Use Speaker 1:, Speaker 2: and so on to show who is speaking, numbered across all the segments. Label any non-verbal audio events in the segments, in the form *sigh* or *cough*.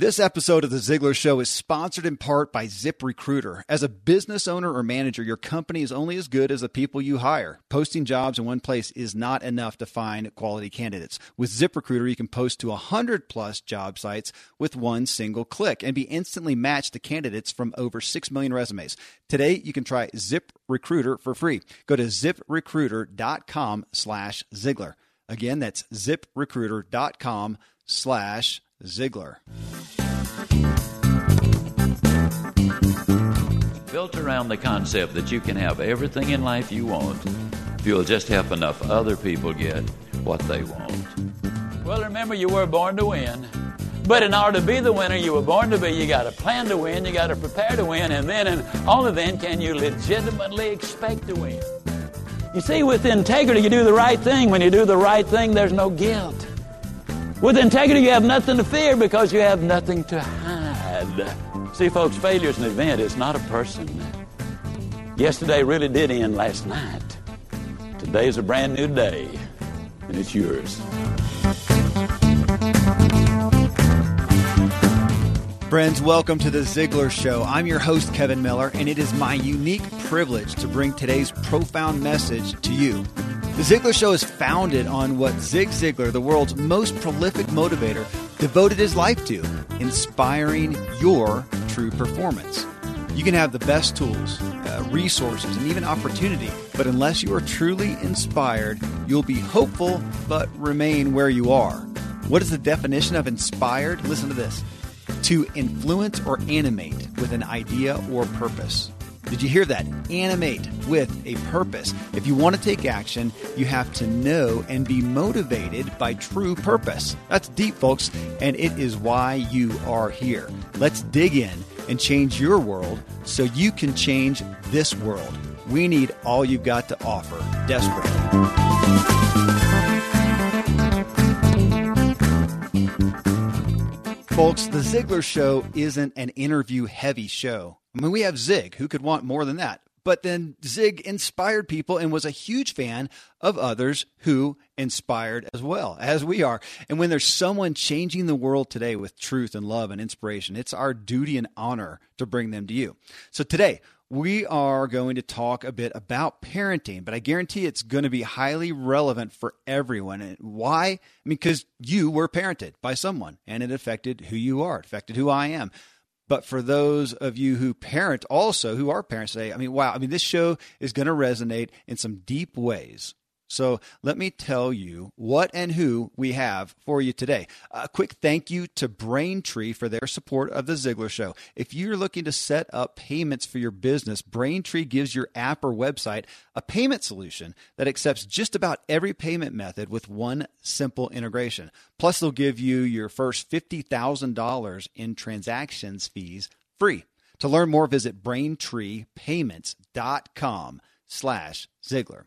Speaker 1: This episode of The Ziglar Show is sponsored in part by ZipRecruiter. As a business owner or manager, your company is only as good as the people you hire. Posting jobs in one place is not enough to find quality candidates. With ZipRecruiter, you can post to 100 plus job sites with one single click and be instantly matched to candidates from over 6 million resumes. Today, you can try ZipRecruiter for free. Go to ziprecruiter.com slash Ziglar. Again, that's ziprecruiter.com slash Ziglar.
Speaker 2: Built around the concept that you can have everything in life you want if you'll just help enough other people get what they want. Well, remember, you were born to win. But in order to be the winner you were born to be, you got to plan to win, you got to prepare to win, and then and only then can you legitimately expect to win. You see, with integrity, you do the right thing. When you do the right thing, there's no guilt. With integrity, you have nothing to fear because you have nothing to hide. See, folks, failure is an event, it's not a person. Yesterday really did end last night. Today's a brand new day, and it's yours.
Speaker 1: Friends, welcome to the Ziglar Show. I'm your host, Kevin Miller, and it is my unique privilege to bring today's profound message to you. The Ziglar Show is founded on what Zig Ziglar, the world's most prolific motivator, devoted his life to inspiring your true performance. You can have the best tools, uh, resources, and even opportunity, but unless you are truly inspired, you'll be hopeful but remain where you are. What is the definition of inspired? Listen to this to influence or animate with an idea or purpose. Did you hear that? Animate with a purpose. If you want to take action, you have to know and be motivated by true purpose. That's deep, folks, and it is why you are here. Let's dig in and change your world so you can change this world. We need all you've got to offer desperately. Folks, the Ziglar Show isn't an interview heavy show. I mean, we have Zig. Who could want more than that? But then Zig inspired people and was a huge fan of others who inspired as well, as we are. And when there's someone changing the world today with truth and love and inspiration, it's our duty and honor to bring them to you. So today, we are going to talk a bit about parenting, but I guarantee it's going to be highly relevant for everyone. And why? I mean, because you were parented by someone and it affected who you are, it affected who I am. But for those of you who parent also, who are parents today, I mean, wow, I mean, this show is going to resonate in some deep ways so let me tell you what and who we have for you today. A quick thank you to Braintree for their support of the Ziglar Show. If you're looking to set up payments for your business, Braintree gives your app or website a payment solution that accepts just about every payment method with one simple integration. Plus, they'll give you your first $50,000 in transactions fees free. To learn more, visit braintreepayments.com slash Ziglar.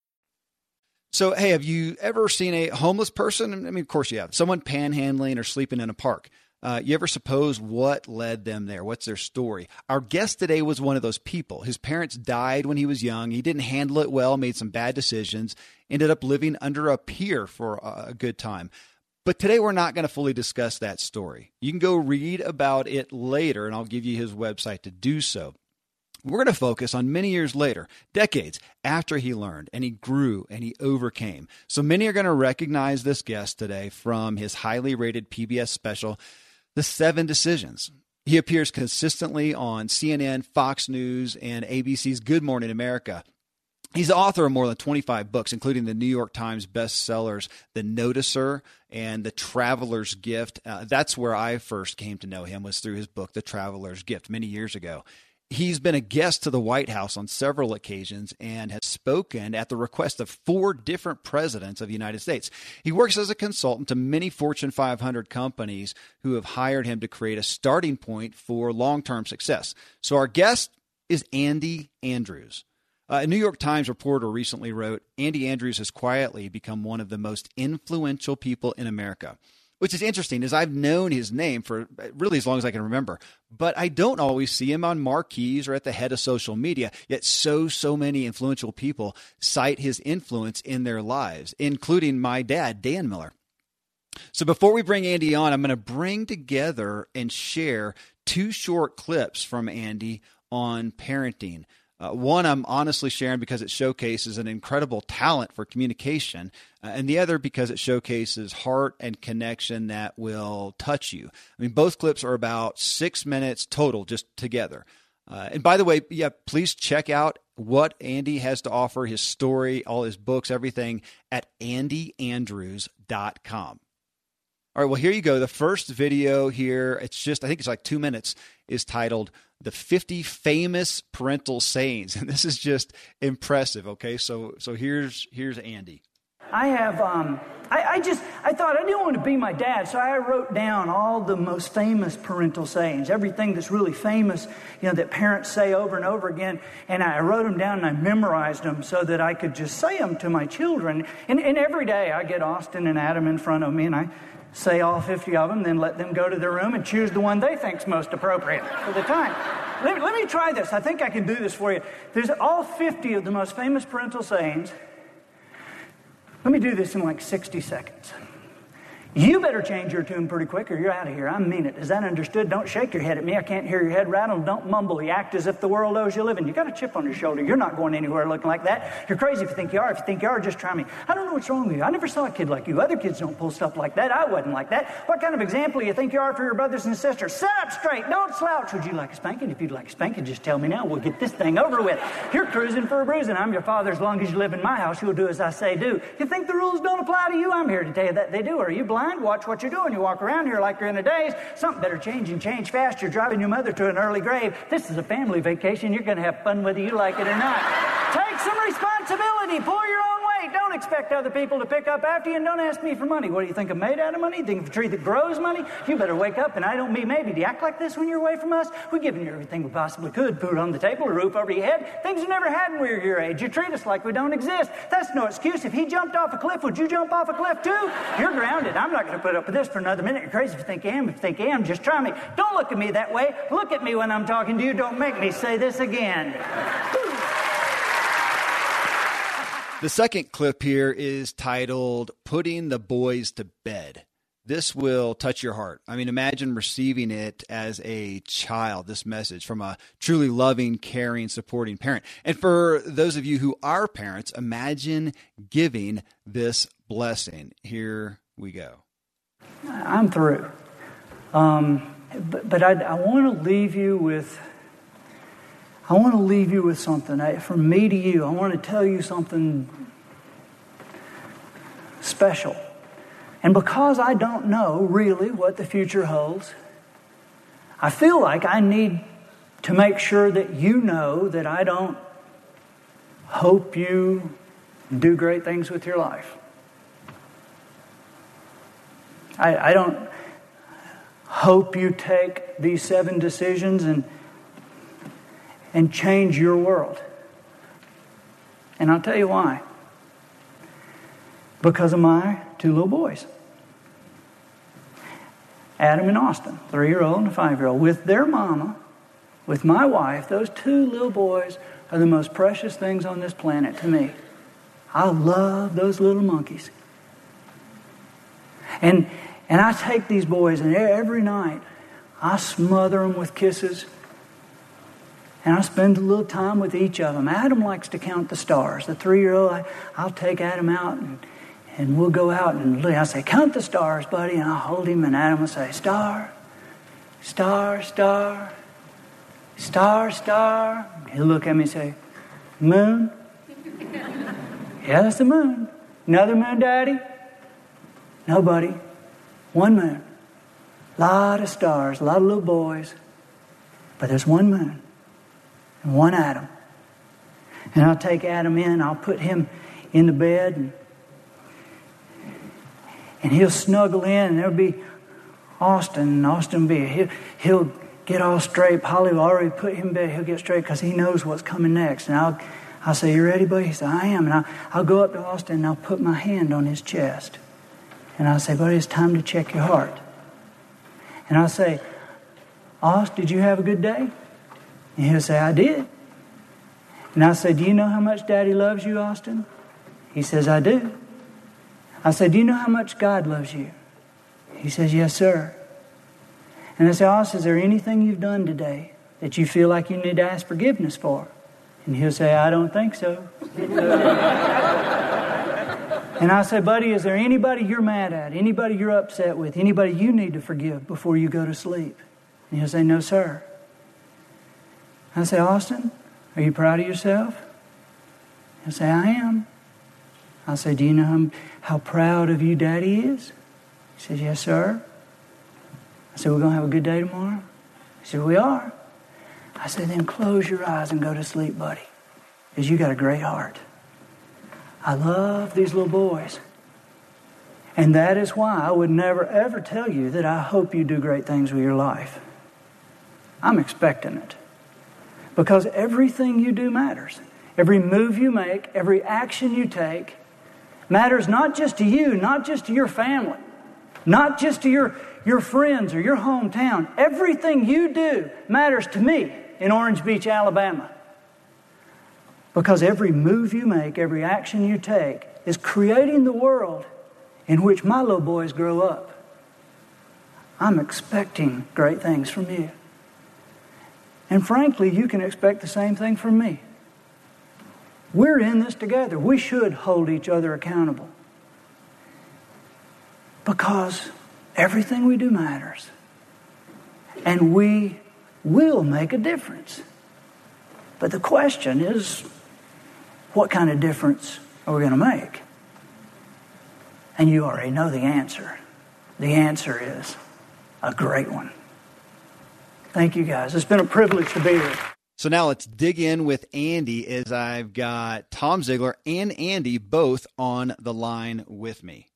Speaker 1: So, hey, have you ever seen a homeless person? I mean, of course you have. Someone panhandling or sleeping in a park. Uh, you ever suppose what led them there? What's their story? Our guest today was one of those people. His parents died when he was young. He didn't handle it well, made some bad decisions, ended up living under a pier for a good time. But today we're not going to fully discuss that story. You can go read about it later, and I'll give you his website to do so. We're going to focus on many years later, decades after he learned and he grew and he overcame. So many are going to recognize this guest today from his highly rated PBS special, the seven decisions. He appears consistently on CNN, Fox News, and ABC's Good Morning America. He's the author of more than 25 books, including the New York Times bestsellers, The Noticer and The Traveler's Gift. Uh, that's where I first came to know him was through his book, The Traveler's Gift, many years ago. He's been a guest to the White House on several occasions and has spoken at the request of four different presidents of the United States. He works as a consultant to many Fortune 500 companies who have hired him to create a starting point for long term success. So, our guest is Andy Andrews. Uh, a New York Times reporter recently wrote Andy Andrews has quietly become one of the most influential people in America which is interesting is I've known his name for really as long as I can remember, but I don't always see him on marquees or at the head of social media. Yet so so many influential people cite his influence in their lives, including my dad, Dan Miller. So before we bring Andy on, I'm going to bring together and share two short clips from Andy on parenting. Uh, one, I'm honestly sharing because it showcases an incredible talent for communication, uh, and the other because it showcases heart and connection that will touch you. I mean, both clips are about six minutes total, just together. Uh, and by the way, yeah, please check out what Andy has to offer, his story, all his books, everything at andyandrews.com. All right, well, here you go. The first video here, it's just, I think it's like two minutes, is titled the 50 famous parental sayings. *laughs* And this is just impressive okay? So so here's here's andy.
Speaker 3: I have um, I, I, just i thought i didn't want to be my dad so i wrote down all the most famous parental sayings everything that's really famous you know that parents say over and over again and i wrote them down and i memorized them so that i could just say them to my children. And, and every day i get austin and adam in front of me and i say all 50 of them, then let them go to their room and choose the one they think's most appropriate for the time. Let, let me try this. I think I can do this for you. There's all 50 of the most famous parental sayings. Let me do this in like 60 seconds. You better change your tune pretty quick or you're out of here. I mean it. Is that understood? Don't shake your head at me. I can't hear your head rattle. Don't mumble. You act as if the world owes you a living. You got a chip on your shoulder. You're not going anywhere looking like that. You're crazy if you think you are. If you think you are, just try me. I don't know what's wrong with you. I never saw a kid like you. Other kids don't pull stuff like that. I wasn't like that. What kind of example do you think you are for your brothers and sisters? Sit up straight. Don't slouch. Would you like a spanking? If you'd like a spanking, just tell me now. We'll get this thing over with. You're cruising for a bruising. I'm your father as long as you live in my house. You'll do as I say do. You think the rules don't apply to you? I'm here to tell you that they do. Are you blind? Watch what you're doing you walk around here like you're in a daze. Something better change and change fast. You're driving your mother to an early grave. This is a family vacation. You're going to have fun whether you like it or not. Take some responsibility. Pull your own weight. Don't expect other people to pick up after you and don't ask me for money. What do you think I'm made out of money? Think of a tree that grows money? You better wake up and I don't mean maybe. Do you act like this when you're away from us? We've given you everything we possibly could. Food on the table, a roof over your head. Things you never had when we were your age. You treat us like we don't exist. That's no excuse. If he jumped off a cliff, would you jump off a cliff too? You're grounded. I'm not going to put up with this for another minute. You're crazy if you think I am. If you think I am, just try me. Don't look at me that way. Look at me when I'm talking to you. Don't make me say this again.
Speaker 1: The second clip here is titled Putting the Boys to Bed. This will touch your heart. I mean, imagine receiving it as a child, this message from a truly loving, caring, supporting parent. And for those of you who are parents, imagine giving this blessing. Here we go.
Speaker 3: I'm through. Um, but, but I, I want to leave you with I want to leave you with something. From me to you, I want to tell you something special. And because I don't know really what the future holds, I feel like I need to make sure that you know that I don't hope you do great things with your life. I, I don't hope you take these seven decisions and and change your world. And I'll tell you why. because of my two little boys. Adam and Austin, three year old and five year old, with their mama, with my wife, those two little boys are the most precious things on this planet to me. I love those little monkeys. And, and I take these boys, and every night I smother them with kisses. And I spend a little time with each of them. Adam likes to count the stars. The three year old, I'll take Adam out and and we'll go out and. I'll say, Count the stars, buddy. And I'll hold him, and Adam will say, Star, star, star, star, star. He'll look at me and say, Moon. *laughs* yeah, that's the moon. Another moon, Daddy? Nobody. One moon. A lot of stars, a lot of little boys. But there's one moon one Adam. And I'll take Adam in, I'll put him in the bed, and and he'll snuggle in, and there'll be Austin, and Austin will be, he'll, he'll get all straight. Polly will already put him in bed. He'll get straight because he knows what's coming next. And I'll, I'll say, You ready, buddy? He said, I am. And I'll, I'll go up to Austin and I'll put my hand on his chest. And I'll say, Buddy, it's time to check your heart. And I'll say, Austin, did you have a good day? And he'll say, I did. And I'll say, Do you know how much Daddy loves you, Austin? He says, I do. I said, Do you know how much God loves you? He says, Yes, sir. And I said, Austin, is there anything you've done today that you feel like you need to ask forgiveness for? And he'll say, I don't think so. and I say, Buddy, is there anybody you're mad at, anybody you're upset with, anybody you need to forgive before you go to sleep? And he'll say, No, sir. I say, Austin, are you proud of yourself? He'll say, I am. I say, Do you know how, how proud of you Daddy is? He says, Yes, sir. I said, We're going to have a good day tomorrow? He said, We are. I said, Then close your eyes and go to sleep, buddy, because you got a great heart. I love these little boys. And that is why I would never, ever tell you that I hope you do great things with your life. I'm expecting it. Because everything you do matters. Every move you make, every action you take, matters not just to you, not just to your family, not just to your, your friends or your hometown. Everything you do matters to me in Orange Beach, Alabama. Because every move you make, every action you take, is creating the world in which my little boys grow up. I'm expecting great things from you. And frankly, you can expect the same thing from me. We're in this together. We should hold each other accountable. Because everything we do matters. And we will make a difference. But the question is what kind of difference are we going to make? And you already know the answer. The answer is a great one. Thank you guys. It's been a privilege to be here.
Speaker 1: So now let's dig in with Andy as I've got Tom Ziglar and Andy both on the line with me.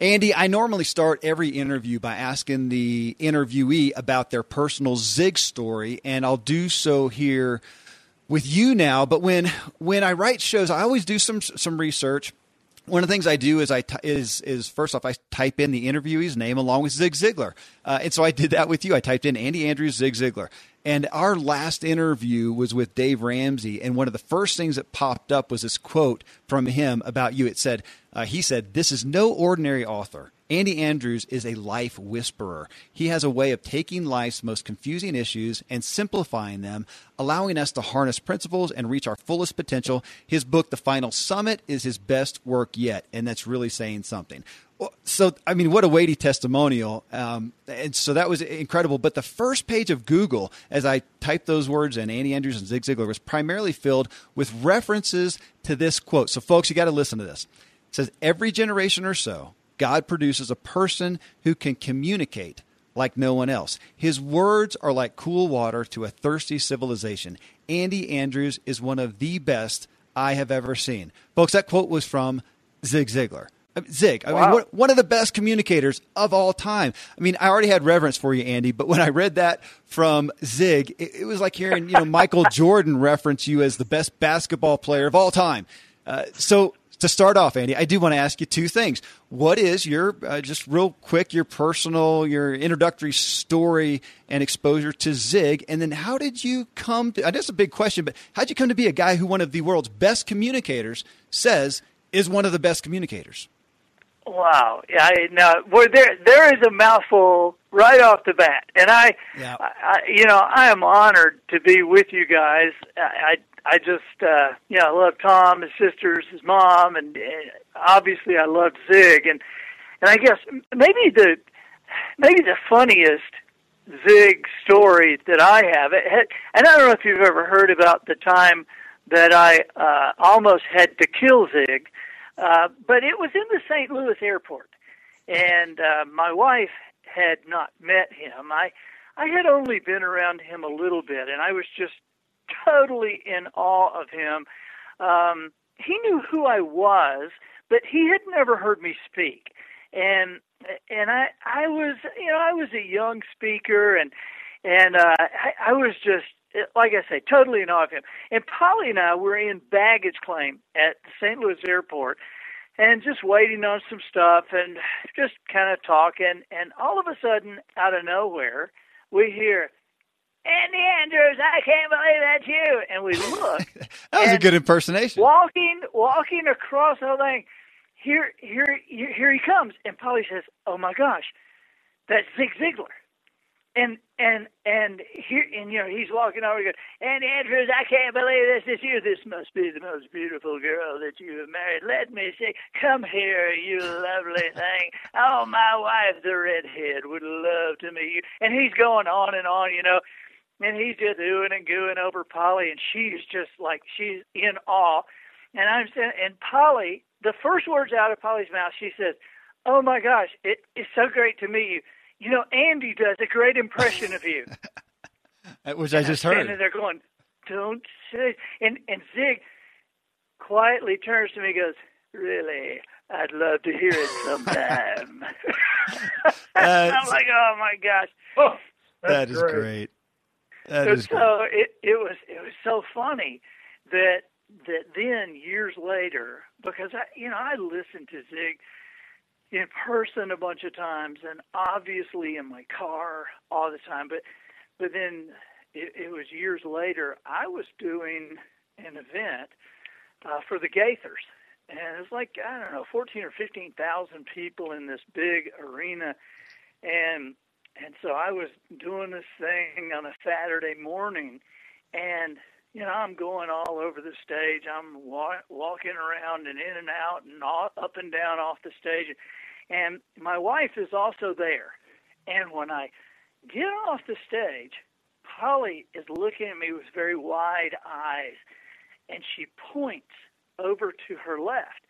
Speaker 1: Andy, I normally start every interview by asking the interviewee about their personal Zig story, and I'll do so here with you now. But when when I write shows, I always do some some research. One of the things I do is I t- is is first off I type in the interviewee's name along with Zig Ziglar, uh, and so I did that with you. I typed in Andy Andrews Zig Ziglar, and our last interview was with Dave Ramsey. And one of the first things that popped up was this quote from him about you. It said, uh, he said, This is no ordinary author. Andy Andrews is a life whisperer. He has a way of taking life's most confusing issues and simplifying them, allowing us to harness principles and reach our fullest potential. His book, The Final Summit, is his best work yet, and that's really saying something so I mean, what a weighty testimonial, um, and so that was incredible. But the first page of Google, as I typed those words in, Andy Andrews and Zig Ziglar, was primarily filled with references to this quote. So, folks, you got to listen to this. It says, "Every generation or so, God produces a person who can communicate." Like no one else. His words are like cool water to a thirsty civilization. Andy Andrews is one of the best I have ever seen. Folks, that quote was from Zig Ziglar. Zig, I wow. mean, one of the best communicators of all time. I mean, I already had reverence for you, Andy, but when I read that from Zig, it, it was like hearing you know Michael *laughs* Jordan reference you as the best basketball player of all time. Uh, so, to start off, Andy, I do want to ask you two things. What is your, uh, just real quick, your personal, your introductory story and exposure to Zig? And then how did you come to, I know it's a big question, but how did you come to be a guy who one of the world's best communicators says is one of the best communicators?
Speaker 3: Wow. Yeah, I know. Well, there there is a mouthful right off the bat, and I, yeah. I, you know, I am honored to be with you guys. I, I just, uh, you know, I love Tom, his sisters, his mom, and, and obviously I love Zig, and and I guess maybe the maybe the funniest Zig story that I have, it and I don't know if you've ever heard about the time that I uh, almost had to kill Zig, uh, but it was in the St. Louis airport, and uh, my wife had not met him. I I had only been around him a little bit, and I was just totally in awe of him. Um, he knew who I was, but he had never heard me speak. And and I I was you know I was a young speaker and and uh, I, I was just like I say totally in awe of him. And Polly and I were in baggage claim at St. Louis Airport and just waiting on some stuff and just kind of talking and all of a sudden out of nowhere we hear Andy Andrews, I can't believe that's you. And we look. *laughs*
Speaker 1: that was a good impersonation.
Speaker 3: Walking, walking across the thing. Here, here, here he comes. And Polly says, "Oh my gosh, that's Zig Ziglar." And and and here, and you know, he's walking over. Goes, Andy Andrews, I can't believe this is you. This must be the most beautiful girl that you have married. Let me see. Come here, you lovely thing. Oh, my wife, the redhead, would love to meet you. And he's going on and on, you know and he's just oohing and gooing over Polly, and she's just like she's in awe. And I'm saying, and Polly, the first words out of Polly's mouth, she says, "Oh my gosh, it, it's so great to meet you. You know, Andy does a great impression of you." *laughs*
Speaker 1: Which I just heard.
Speaker 3: And they're going, "Don't say." And and Zig quietly turns to me, and goes, "Really." I'd love to hear it sometime. *laughs* *laughs* uh, I'm like, oh my gosh. Oh,
Speaker 1: that is great. great.
Speaker 3: So it it was it was so funny that that then years later because I you know I listened to Zig in person a bunch of times and obviously in my car all the time but but then it, it was years later I was doing an event uh, for the Gaithers. And it was like I don't know 14 or 15,000 people in this big arena. And and so I was doing this thing on a Saturday morning, and you know I'm going all over the stage. I'm wa- walking around and in and out and all, up and down off the stage, and my wife is also there. And when I get off the stage, Polly is looking at me with very wide eyes, and she points over to her left.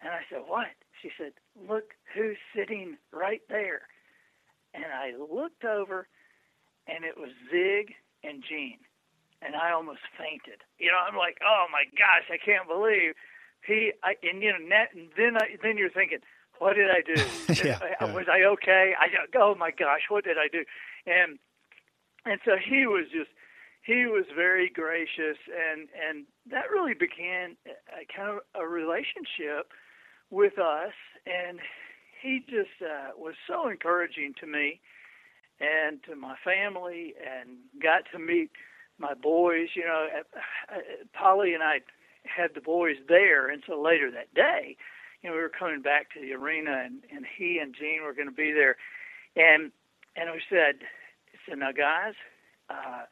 Speaker 3: And I said, "What?" She said, "Look who's sitting right there." And I looked over, and it was Zig and Jean, and I almost fainted. You know, I'm like, oh my gosh, I can't believe he. I, and you know, net, and then I, then you're thinking, what did I do? *laughs*
Speaker 1: yeah, yeah.
Speaker 3: Was I okay? I oh my gosh, what did I do? And and so he was just he was very gracious and and that really began a, kind of a relationship with us and he just uh, was so encouraging to me and to my family, and got to meet my boys. You know, uh, Polly and I had the boys there, so later that day, you know, we were coming back to the arena, and and he and Jean were going to be there, and and we said, said now guys, uh,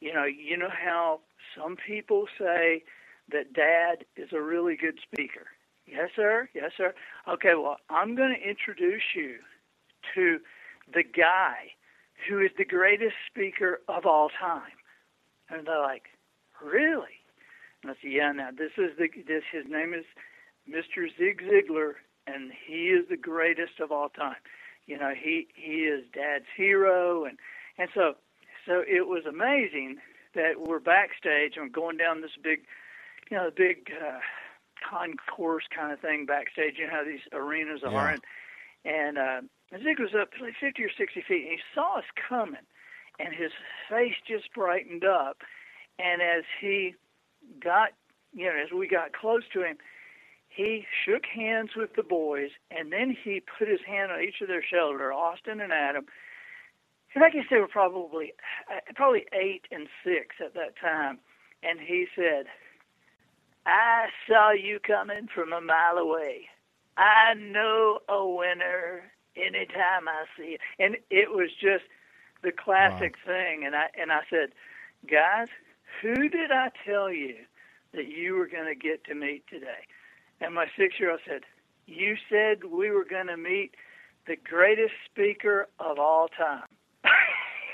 Speaker 3: you know, you know how some people say that Dad is a really good speaker Yes, sir. Yes, sir. Okay, well, I'm going to introduce you to the guy who is the greatest speaker of all time. And they're like, really? And I said, yeah, now this is the, this, his name is Mr. Zig Ziglar, and he is the greatest of all time. You know, he, he is dad's hero. And, and so, so it was amazing that we're backstage and going down this big, you know, the big, uh, concourse kind of thing backstage. You know how these arenas yeah. are, and and uh, Zig was up like 50 or 60 feet, and he saw us coming, and his face just brightened up. And as he got, you know, as we got close to him, he shook hands with the boys, and then he put his hand on each of their shoulder, Austin and Adam. And I guess they were probably uh, probably eight and six at that time. And he said, "I saw you coming from a mile away. I know a winner anytime I see it." And it was just the classic wow. thing. And I and I said, "Guys, who did I tell you that you were going to get to meet today?" And my six year old said, You said we were going to meet the greatest speaker of all time.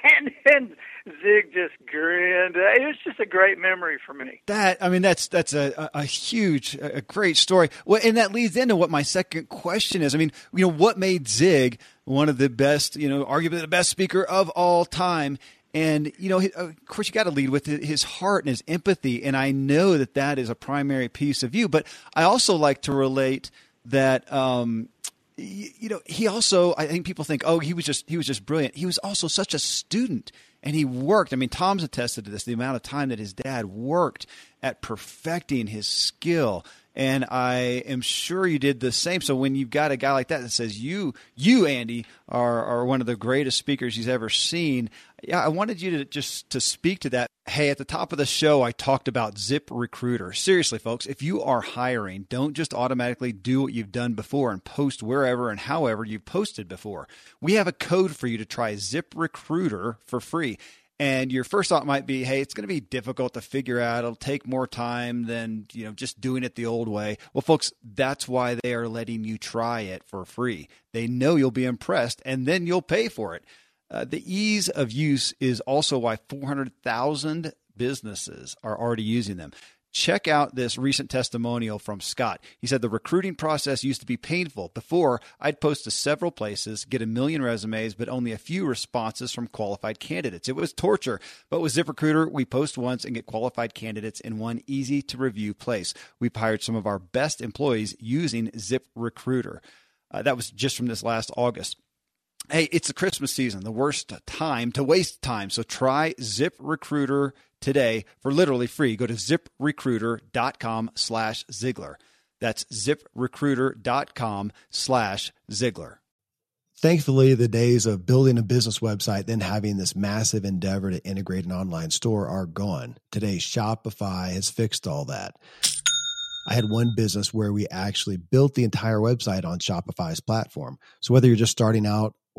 Speaker 3: *laughs* and then Zig just grinned. It was just a great memory for me.
Speaker 1: That I mean, that's that's a, a huge, a great story. Well, and that leads into what my second question is. I mean, you know, what made Zig one of the best, you know, arguably the best speaker of all time? And, you know, of course, you got to lead with his heart and his empathy. And I know that that is a primary piece of you. But I also like to relate that, um, you know, he also, I think people think, oh, he was just, he was just brilliant. He was also such a student and he worked. I mean, Tom's attested to this, the amount of time that his dad worked at perfecting his skill and I am sure you did the same. So when you've got a guy like that that says you, you Andy, are are one of the greatest speakers he's ever seen, yeah, I wanted you to just to speak to that. Hey, at the top of the show, I talked about Zip Recruiter. Seriously, folks, if you are hiring, don't just automatically do what you've done before and post wherever and however you've posted before. We have a code for you to try Zip Recruiter for free. And your first thought might be, hey, it's going to be difficult to figure out. It'll take more time than, you know, just doing it the old way. Well, folks, that's why they are letting you try it for free. They know you'll be impressed and then you'll pay for it. Uh, the ease of use is also why 400,000 businesses are already using them. Check out this recent testimonial from Scott. He said the recruiting process used to be painful. Before, I'd post to several places, get a million resumes, but only a few responses from qualified candidates. It was torture. But with ZipRecruiter, we post once and get qualified candidates in one easy to review place. We've hired some of our best employees using ZipRecruiter. Uh, that was just from this last August. Hey, it's the Christmas season, the worst time to waste time. So try ZipRecruiter today for literally free. Go to ziprecruiter.com slash Ziglar. That's ziprecruiter.com slash Ziglar.
Speaker 4: Thankfully, the days of building a business website, then having this massive endeavor to integrate an online store are gone. Today, Shopify has fixed all that. I had one business where we actually built the entire website on Shopify's platform. So whether you're just starting out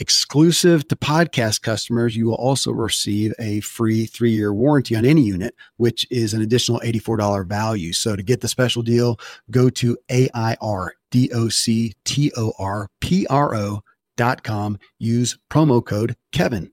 Speaker 4: Exclusive to podcast customers, you will also receive a free three year warranty on any unit, which is an additional $84 value. So to get the special deal, go to AIRDOCTORPRO.com, use promo code Kevin.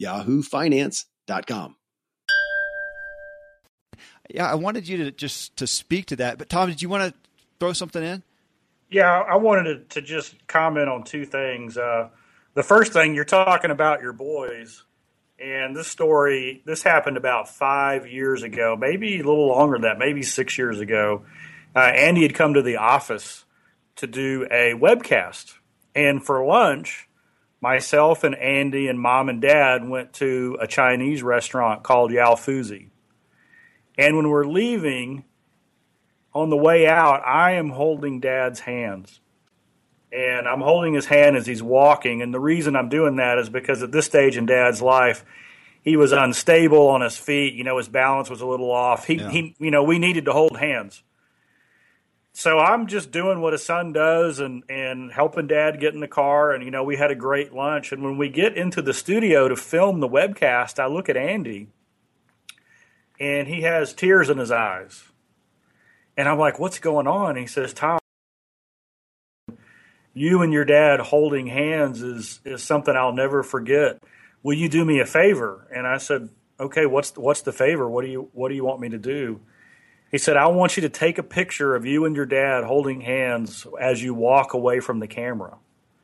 Speaker 4: yahoofinance.com.
Speaker 1: Yeah, I wanted you to just to speak to that. But Tom, did you want to throw something in?
Speaker 5: Yeah, I wanted to, to just comment on two things. Uh, the first thing, you're talking about your boys. And this story, this happened about five years ago, maybe a little longer than that, maybe six years ago. Uh, Andy had come to the office to do a webcast. And for lunch, myself and Andy and mom and dad went to a Chinese restaurant called Yao Fuzi. And when we're leaving, on the way out, I am holding dad's hands. And I'm holding his hand as he's walking. And the reason I'm doing that is because at this stage in dad's life, he was unstable on his feet. You know, his balance was a little off. He, yeah. he you know, we needed to hold hands so I'm just doing what a son does and, and helping dad get in the car. And, you know, we had a great lunch. And when we get into the studio to film the webcast, I look at Andy and he has tears in his eyes. And I'm like, what's going on? he says, Tom, you and your dad holding hands is, is something I'll never forget. Will you do me a favor? And I said, okay, what's, what's the favor? What do you, what do you want me to do? He said, I want you to take a picture of you and your dad holding hands as you walk away from the camera.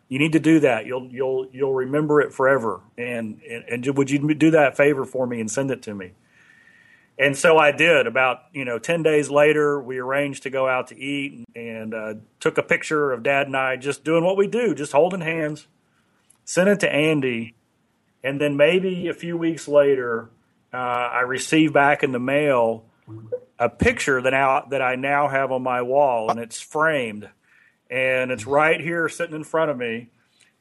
Speaker 5: You need to do that. You'll you'll you'll remember it forever. And, and and would you do that favor for me and send it to me? And so I did. About you know ten days later, we arranged to go out to eat and uh, took a picture of Dad and I just doing what we do, just holding hands. Sent it to Andy, and then maybe a few weeks later, uh, I received back in the mail a picture that now that I now have on my wall, and it's framed, and it's right here sitting in front of me.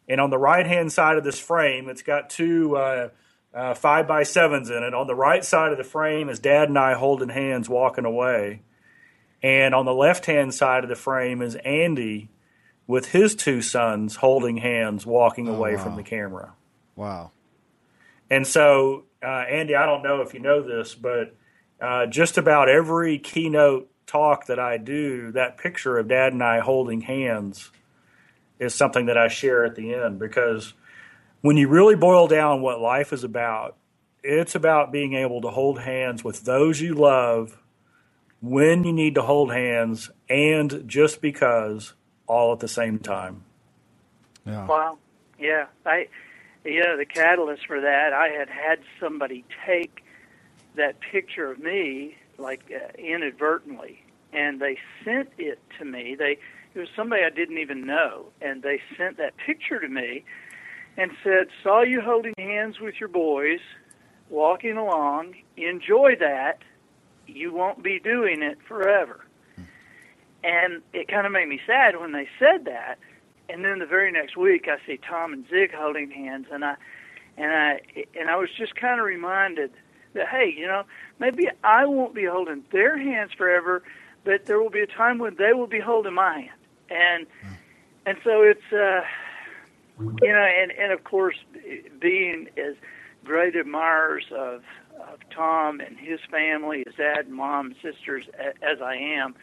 Speaker 5: And on the right hand side of this frame, it's got two uh, uh, five by sevens in it. On the right side of the frame is Dad and I holding hands walking away, and on the left hand side of the frame is Andy with his two sons holding hands walking oh, away wow. from the camera.
Speaker 1: Wow.
Speaker 5: And so, uh, Andy, I don't know if you know this, but uh, just about every keynote talk that I do, that picture of Dad and I holding hands is something that I share at the end because when you really boil down what life is about, it's about being able to hold hands with those you love when you need to hold hands and just because all at the same time.
Speaker 3: Yeah. Wow. Yeah. I yeah, the catalyst for that, I had had somebody take that picture of me like uh, inadvertently, and they sent it to me. They it was somebody I didn't even know, and they sent that picture to me and said, "Saw you holding hands with your boys, walking along. Enjoy that. You won't be doing it forever." And it kind of made me sad when they said that. And then the very next week, I see Tom and Zig holding hands, and I and I and I was just kind of reminded that hey, you know, maybe I won't be holding their hands forever, but there will be a time when they will be holding my hand, and and so it's uh, you know, and and of course, being as great admirers of of Tom and his family, his dad mom sisters, as I am,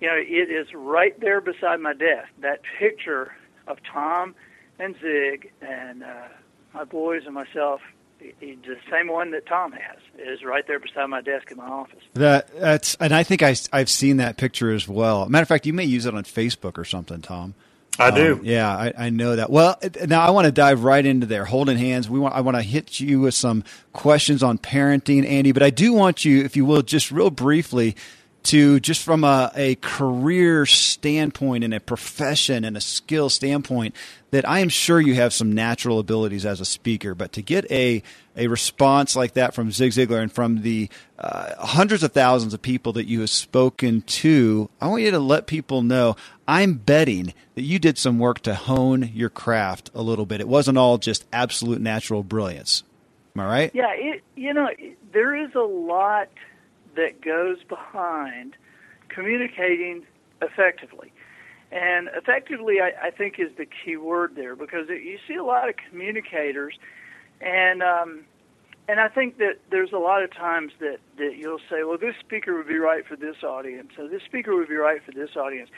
Speaker 3: you know, it is right there beside my desk. That picture of Tom and Zig and uh, my boys and myself. The same one that Tom has is right there beside my desk in my office.
Speaker 1: That that's and I think I I've seen that picture as well. Matter of fact, you may use it on Facebook or something, Tom.
Speaker 5: I do.
Speaker 1: Um, yeah, I, I, know that. Well, now I want to dive right into there, holding hands. We want I want to hit you with some questions on parenting, Andy. But I do want you, if you will, just real briefly, to just from a, a career standpoint and a profession and a skill standpoint, that I am sure you have some natural abilities as a speaker. But to get a a response like that from Zig Ziglar and from the uh, hundreds of thousands of people that you have spoken to, I want you to let people know I'm betting that you did some work to hone your craft a little bit. It wasn't all just absolute natural brilliance. Am I right?
Speaker 3: Yeah, it, you know, there is a lot that goes behind communicating effectively. And effectively, I, I think, is the key word there because it, you see a lot of communicators, and um, and I think that there's a lot of times that that you'll say, well, this speaker would be right for this audience, so this speaker would be right for this audience.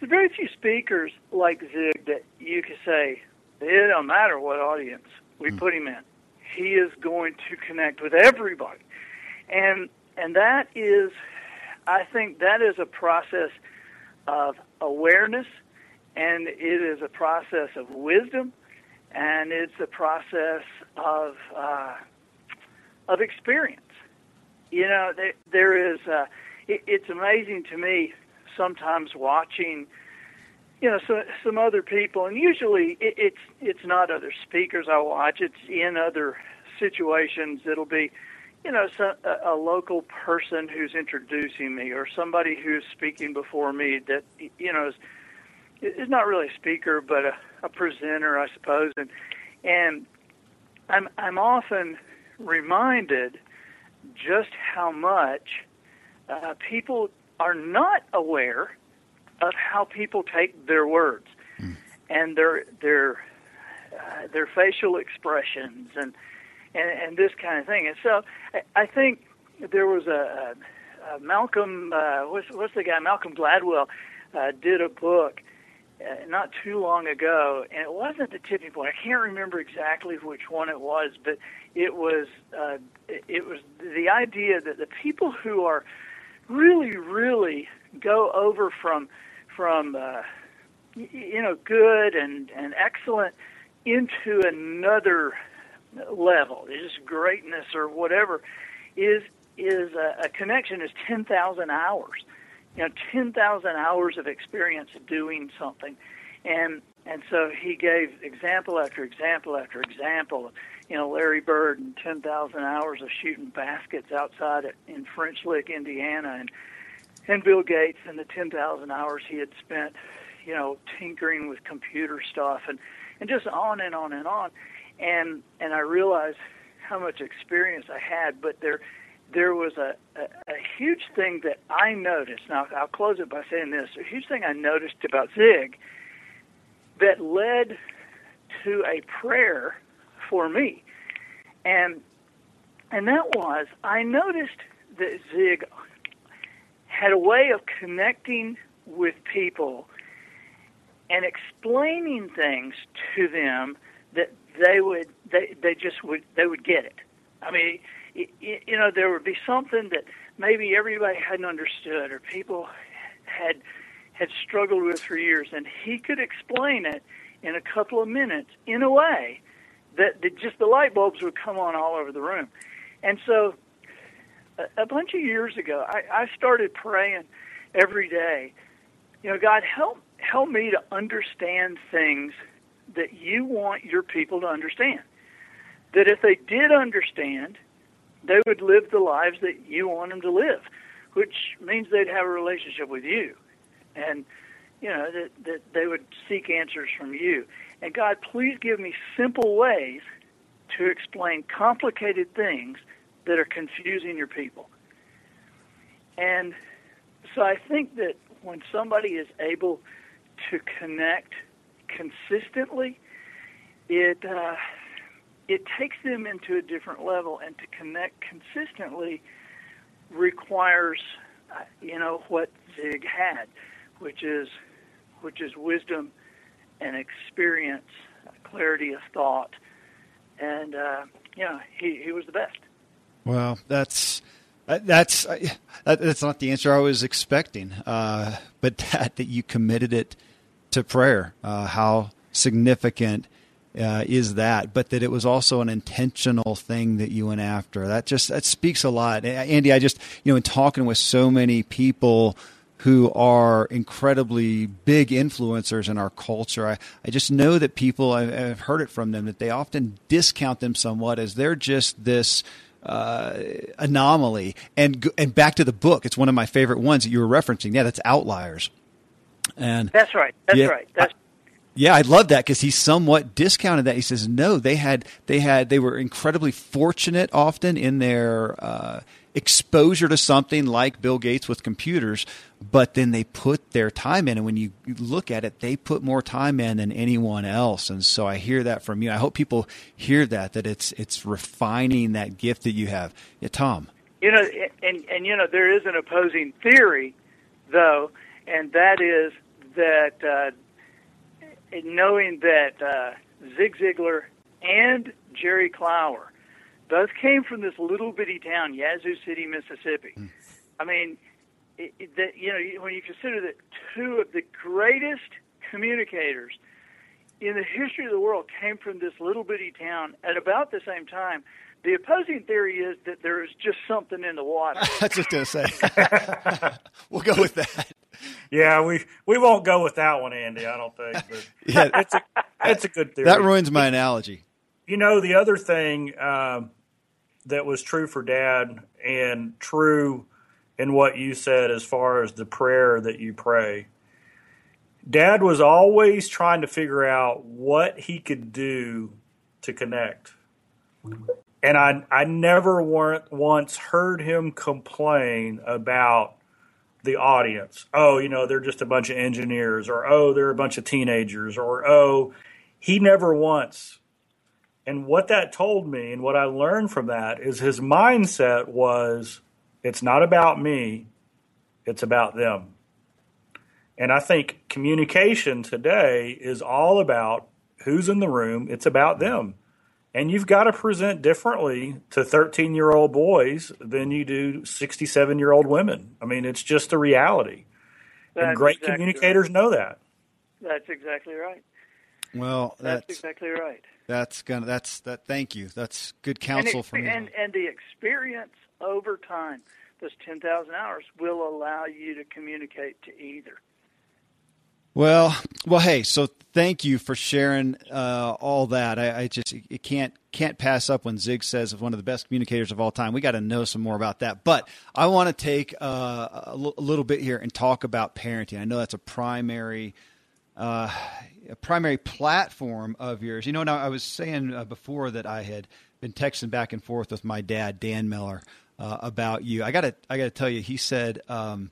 Speaker 3: There's very few speakers like Zig that you can say it don't matter what audience we mm. put him in, he is going to connect with everybody, and and that is, I think, that is a process of awareness, and it is a process of wisdom, and it's a process of uh, of experience. You know, there, there is. Uh, it, it's amazing to me sometimes watching. You know, so, some other people, and usually it, it's it's not other speakers I watch. It's in other situations. It'll be you know, so, a, a local person who's introducing me or somebody who's speaking before me that, you know, is, is not really a speaker, but a, a presenter, I suppose. And, and I'm, I'm often reminded just how much uh, people are not aware of how people take their words mm. and their their uh, their facial expressions and and, and this kind of thing. And so I, think there was a, a Malcolm, uh, what's, what's the guy? Malcolm Gladwell uh, did a book uh, not too long ago, and it wasn't the tipping point. I can't remember exactly which one it was, but it was uh, it was the idea that the people who are really, really go over from from uh, you know good and and excellent into another level, just greatness or whatever, is is a, a connection is ten thousand hours. You know, ten thousand hours of experience doing something, and and so he gave example after example after example. You know, Larry Bird and ten thousand hours of shooting baskets outside in French Lick, Indiana, and and Bill Gates and the ten thousand hours he had spent, you know, tinkering with computer stuff and and just on and on and on and and I realized how much experience I had. But there there was a, a, a huge thing that I noticed. Now I'll close it by saying this: a huge thing I noticed about Zig that led to a prayer for me, and and that was I noticed that Zig had a way of connecting with people and explaining things to them that they would they they just would they would get it. I mean, you know, there would be something that maybe everybody hadn't understood or people had had struggled with for years, and he could explain it in a couple of minutes in a way that, that just the light bulbs would come on all over the room. And so, a, a bunch of years ago, I, I started praying every day. You know, God help help me to understand things that you want your people to understand. That if they did understand, they would live the lives that you want them to live, which means they'd have a relationship with you. And, you know, that, that they would seek answers from you. And God, please give me simple ways to explain complicated things that are confusing your people. And so I think that when somebody is able to connect consistently, it uh, it takes them into a different level, and to connect consistently requires, uh, you know, what Zig had, which is which is wisdom and experience clarity of thought, and uh, you know, he he was the best.
Speaker 1: Well, that's that's that's not the answer I was expecting. Uh, but *laughs* that that you committed it to prayer, uh, how significant uh, is that? But that it was also an intentional thing that you went after. That just that speaks a lot, Andy. I just you know in talking with so many people who are incredibly big influencers in our culture. I, I just know that people, I, have heard it from them, that they often discount them somewhat as they're just this uh, anomaly. And and back to the book, it's one of my favorite ones that you were referencing. Yeah, that's Outliers. And
Speaker 3: that's right. That's
Speaker 1: yeah,
Speaker 3: right. That's
Speaker 1: yeah, I love that because he somewhat discounted that. He says no, they had they had they were incredibly fortunate often in their uh, exposure to something like Bill Gates with computers, but then they put their time in, and when you look at it, they put more time in than anyone else. And so I hear that from you. I hope people hear that that it's it's refining that gift that you have. Yeah, Tom.
Speaker 3: You know, and and you know there is an opposing theory, though, and that is that. Uh, knowing that uh, Zig Ziglar and Jerry Clower both came from this little bitty town, Yazoo City, Mississippi. Mm. I mean, it, it, that you know when you consider that two of the greatest communicators in the history of the world came from this little bitty town at about the same time. The opposing theory is that there is just something in the water. *laughs*
Speaker 1: I was just going to say. *laughs* *laughs* we'll go with that.
Speaker 5: Yeah, we we won't go with that one, Andy. I don't think. But *laughs* yeah, it's a it's a good theory.
Speaker 1: That ruins my analogy.
Speaker 5: You know, the other thing um, that was true for Dad and true in what you said as far as the prayer that you pray. Dad was always trying to figure out what he could do to connect. And I I never once heard him complain about the audience. Oh, you know, they're just a bunch of engineers, or oh, they're a bunch of teenagers, or oh, he never once. And what that told me, and what I learned from that, is his mindset was it's not about me, it's about them. And I think communication today is all about who's in the room, it's about them. And you've got to present differently to 13 year old boys than you do 67 year old women. I mean, it's just a reality. That's and great exactly communicators right. know that.
Speaker 3: That's exactly right.
Speaker 1: Well,
Speaker 3: that's, that's, exactly right.
Speaker 1: That's gonna. That's that. Thank you. That's good counsel
Speaker 3: from
Speaker 1: you.
Speaker 3: And and the experience over time, those ten thousand hours, will allow you to communicate to either.
Speaker 1: Well, well, hey. So thank you for sharing uh, all that. I, I just it can't can't pass up when Zig says of one of the best communicators of all time. We got to know some more about that. But I want to take uh, little bit here and talk about parenting. I know that's a primary. Uh, a primary platform of yours. You know, now I was saying uh, before that I had been texting back and forth with my dad, Dan Miller, uh, about you. I got to, I got to tell you, he said, um,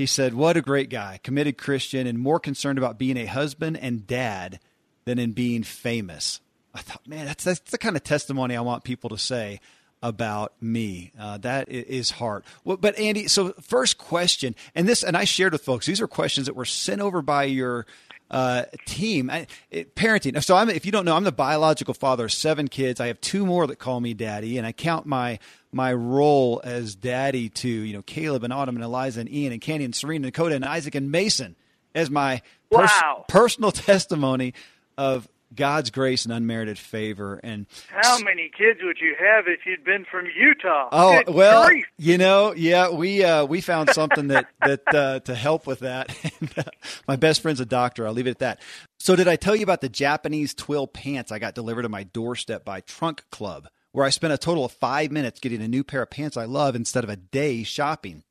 Speaker 1: he said, What a great guy, committed Christian, and more concerned about being a husband and dad than in being famous. I thought, man, that's, that's the kind of testimony I want people to say about me. Uh, that is hard. Well, but Andy, so first question, and this, and I shared with folks, these are questions that were sent over by your uh, team. I, it, parenting. So I'm, if you don't know, I'm the biological father of seven kids. I have two more that call me daddy, and I count my my role as daddy to you know Caleb and Autumn and Eliza and Ian and Candy and Serena and Dakota and Isaac and Mason as my pers-
Speaker 3: wow.
Speaker 1: personal *laughs* testimony of God's grace and unmerited favor. And
Speaker 3: how many kids would you have if you'd been from Utah?
Speaker 1: Oh
Speaker 3: Good
Speaker 1: well,
Speaker 3: grief.
Speaker 1: you know, yeah, we uh, we found something that *laughs* that uh, to help with that. *laughs* and, uh, my best friend's a doctor. I'll leave it at that. So, did I tell you about the Japanese twill pants I got delivered to my doorstep by Trunk Club? Where I spent a total of five minutes getting a new pair of pants I love instead of a day shopping.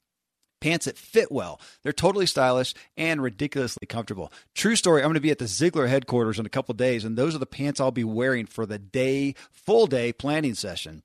Speaker 1: Pants that fit well. They're totally stylish and ridiculously comfortable. True story, I'm going to be at the Ziglar headquarters in a couple days, and those are the pants I'll be wearing for the day, full day planning session.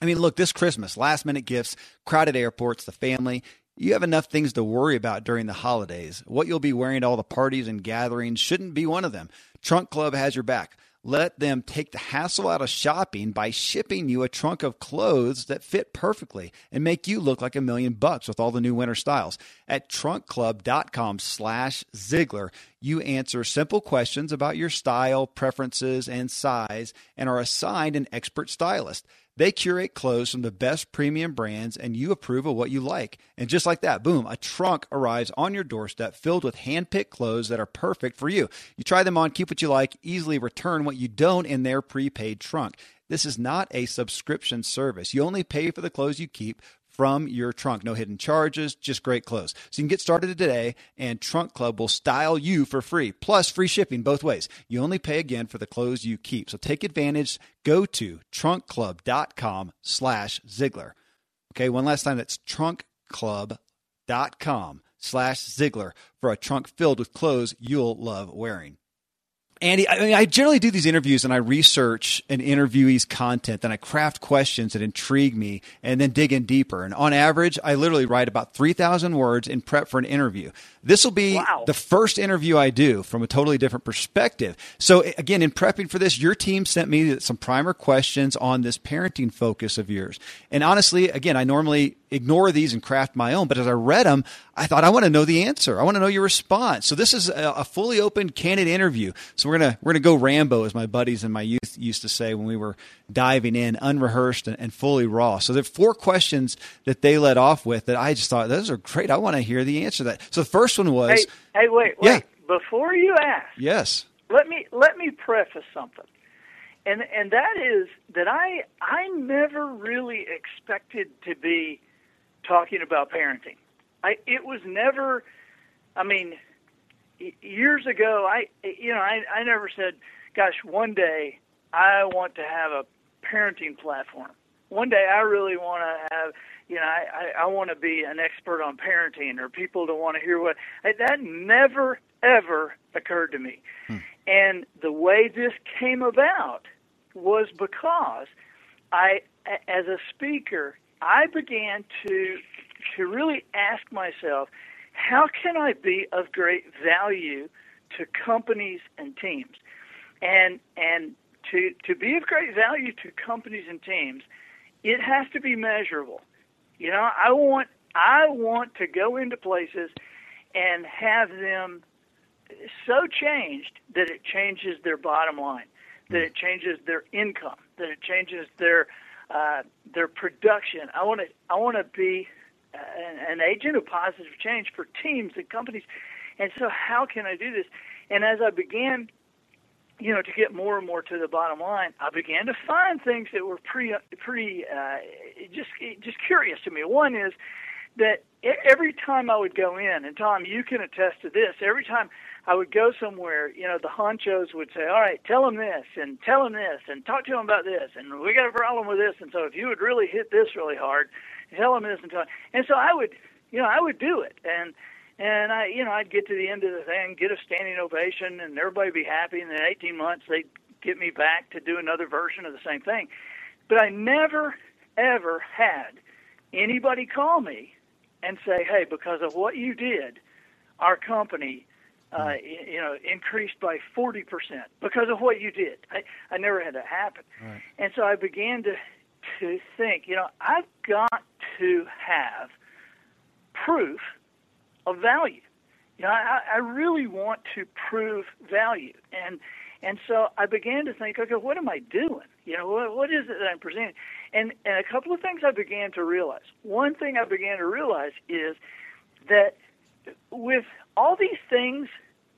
Speaker 1: I mean, look, this Christmas, last minute gifts, crowded airports, the family, you have enough things to worry about during the holidays. What you'll be wearing to all the parties and gatherings shouldn't be one of them. Trunk Club has your back Let them take the hassle out of shopping by shipping you a trunk of clothes that fit perfectly and make you look like a million bucks with all the new winter styles. At trunkclub.com slash Ziglar, you answer simple questions about your style, preferences, and size and are assigned an expert stylist. They curate clothes from the best premium brands and you approve of what you like. And just like that, boom, a trunk arrives on your doorstep filled with hand picked clothes that are perfect for you. You try them on, keep what you like, easily return what you don't in their prepaid trunk. This is not a subscription service. You only pay for the clothes you keep from your trunk. No hidden charges, just great clothes. So you can get started today, and Trunk Club will style you for free, plus free shipping both ways. You only pay again for the clothes you keep. So take advantage. Go to trunkclub.com slash Ziglar. Okay, one last time, that's trunkclub.com slash Ziglar for a trunk filled with clothes you'll love wearing. Andy, I, mean, I generally do these interviews and I research an interviewee's content, then I craft questions that intrigue me and then dig in deeper. And on average, I literally write about 3,000 words in prep for an interview. This will be
Speaker 3: Wow.
Speaker 1: the first interview I do from a totally different perspective. So, again, in prepping for this, your team sent me some primer questions on this parenting focus of yours. And honestly, again, I normally ignore these and craft my own, but as I read them, I thought I want to know the answer. I want to know your response. So this is a, a fully open, candid interview. So we're gonna we're gonna go Rambo, as my buddies in my youth used to say when we were diving in, unrehearsed and, and fully raw. So there are four questions that they led off with that I just thought those are great. I want to hear the answer to that. So the first one was
Speaker 3: Hey, hey, wait,
Speaker 1: Yeah.
Speaker 3: wait. Before you ask,
Speaker 1: yes.
Speaker 3: let me let me preface something, and and that is that I I never really expected to be talking about parenting. I it was never. I mean, years ago, I you know I I never said, "Gosh, one day I want to have a parenting platform. One day I really want to have." You know, I, I, I want to be an expert on parenting, or people to want to hear what. I, that never ever occurred to me. Hmm. And the way this came about was because I, as a speaker, I began to to really ask myself, how can I be of great value to companies and teams? And and to to be of great value to companies and teams, it has to be measurable. You know, I want I want to go into places and have them so changed that it changes their bottom line, that it changes their income, that it changes their uh, their production. I want to I want to be uh, an, an agent of positive change for teams and companies. And so, how can I do this? And as I began, you know, to get more and more to the bottom line, I began to find things that were pretty pretty uh, just just curious to me. One is that every time I would go in, and Tom, you can attest to this. Every time I would go somewhere, you know, the honchos would say, "All right, tell them this, and tell them this, and talk to them about this, and we got a problem with this." And so, if you would really hit this really hard, tell them this and tell. And so I would, you know, I would do it, and and I, you know, I'd get to the end of the thing, get a standing ovation, and everybody be happy. And in 18 months, they'd get me back to do another version of the same thing. But I never, ever had anybody call me and say, "Hey, because of what you did, our company, uh, you know, increased by 40 percent because of what you did." I, I never had that happen, and so I began to to think, you know, I've got to have proof of value. You know, I, I really want to prove value, and and so I began to think, okay, what am I doing? You know, what, what is it that I'm presenting? And and a couple of things I began to realize. One thing I began to realize is that with all these things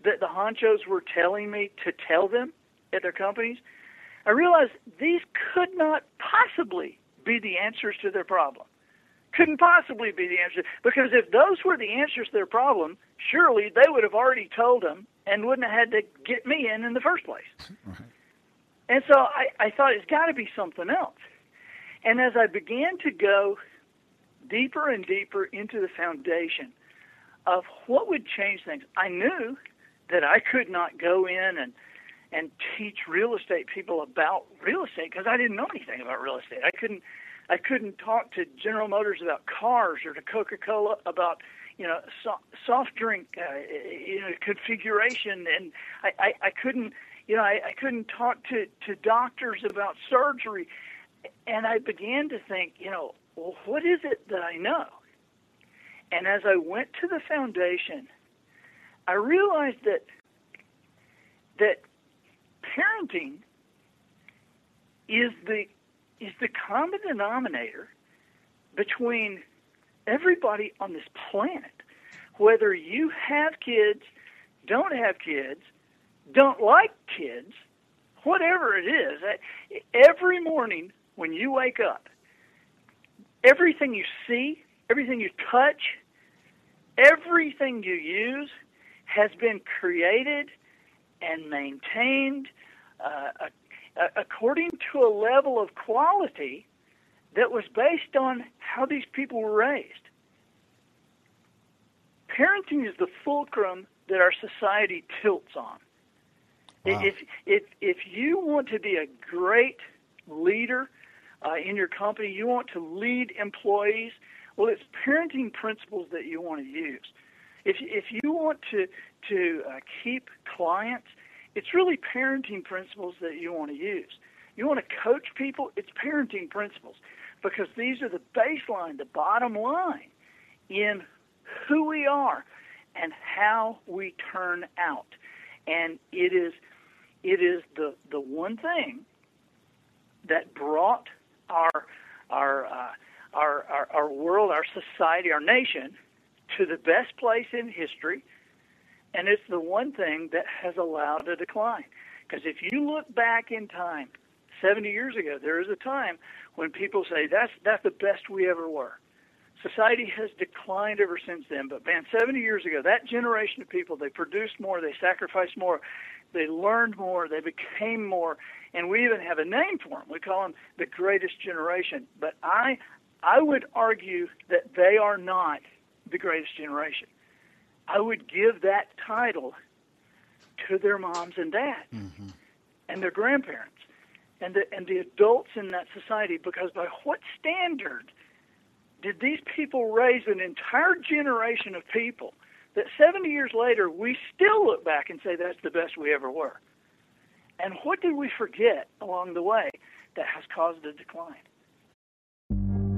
Speaker 3: that the honchos were telling me to tell them at their companies, I realized these could not possibly be the answers to their problem. Couldn't possibly be the answer because if those were the answers to their problem, surely they would have already told them and wouldn't have had to get me in in the first place. And so I, I thought it's got to be something else. And as I began to go deeper and deeper into the foundation of what would change things, I knew that I could not go in and and teach real estate people about real estate because I didn't know anything about real estate. I couldn't I couldn't talk to General Motors about cars or to Coca-Cola about you know so, soft drink uh, you know configuration and I, I I couldn't You know, I, I couldn't talk to, to doctors about surgery. And I began to think, you know, well, what is it that I know? And as I went to the foundation, I realized that that parenting is the is the common denominator between everybody on this planet, whether you have kids, don't have kids, don't like kids, whatever it is. Eh, every morning when you wake up, everything you see, everything you touch, everything you use has been created and maintained uh, according to a level of quality that was based on how these people were raised. Parenting is the fulcrum that our society tilts on. Wow. If, if, if you want to be a great leader uh, in your company, you want to lead employees, well, it's parenting principles that you want to use. If, if you want to, to uh, keep clients, it's really parenting principles that you want to use. You want to coach people, it's parenting principles because these are the baseline, the bottom line in who we are and how we turn out. And it is it is the the one thing that brought our our uh, our, our our world, our society, our nation to the best place in history and it's the one thing that has allowed a decline. Because if you look back in time, 70 years ago, there is a time when people say that's that's the best we ever were. Society has declined ever since then. But man, 70 years ago, that generation of people, they produced more, they sacrificed more, they learned more, they became more, and we even have a name for them. We call them the greatest generation. But I I would argue that they are not the greatest generation. I would give that title to their moms and dads mm-hmm. and their grandparents and the and the adults in that society because by what standard did these people raise an entire generation of people that 70 years later we still look back and say that's the best we ever were and what did we forget along the way that has caused the decline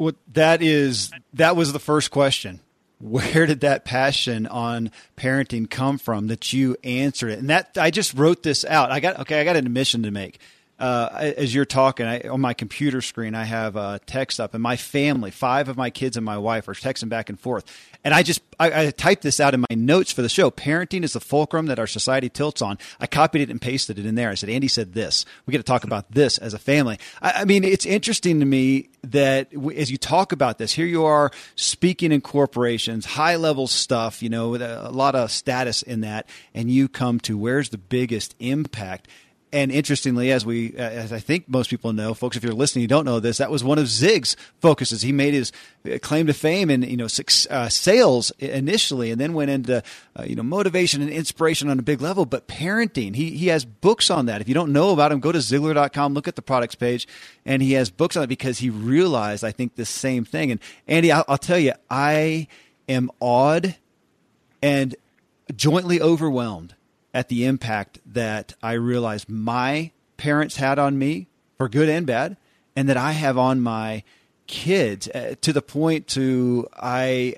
Speaker 1: Well, that is that was the first question. Where did that passion on parenting come from that you answered it? And that I just wrote this out. I got okay. I got an admission to make uh, as you're talking, I, on my computer screen, I have a text up, and my family, five of my kids and my wife, are texting back and forth. And I just I, I typed this out in my notes for the show. Parenting is the fulcrum that our society tilts on. I copied it and pasted it in there. I said, Andy said this. We get to talk about this as a family. I, I mean, it's interesting to me that as you talk about this, here you are speaking in corporations, high level stuff, you know, with a lot of status in that, and you come to where's the biggest impact and interestingly, as we, as I think most people know, folks, if you're listening, you don't know this, that was one of Zig's focuses. He made his claim to fame in, you know, uh, sales initially, and then went into, uh, you know, motivation and inspiration on a big level. But parenting, he, he has books on that. If you don't know about him, go to Ziglar.com, look at the products page, and he has books on it because he realized, I think, the same thing. And Andy, I'll, I'll tell you, I am awed and jointly overwhelmed at the impact that I realized my parents had on me for good and bad, and that I have on my kids uh, to the point to I,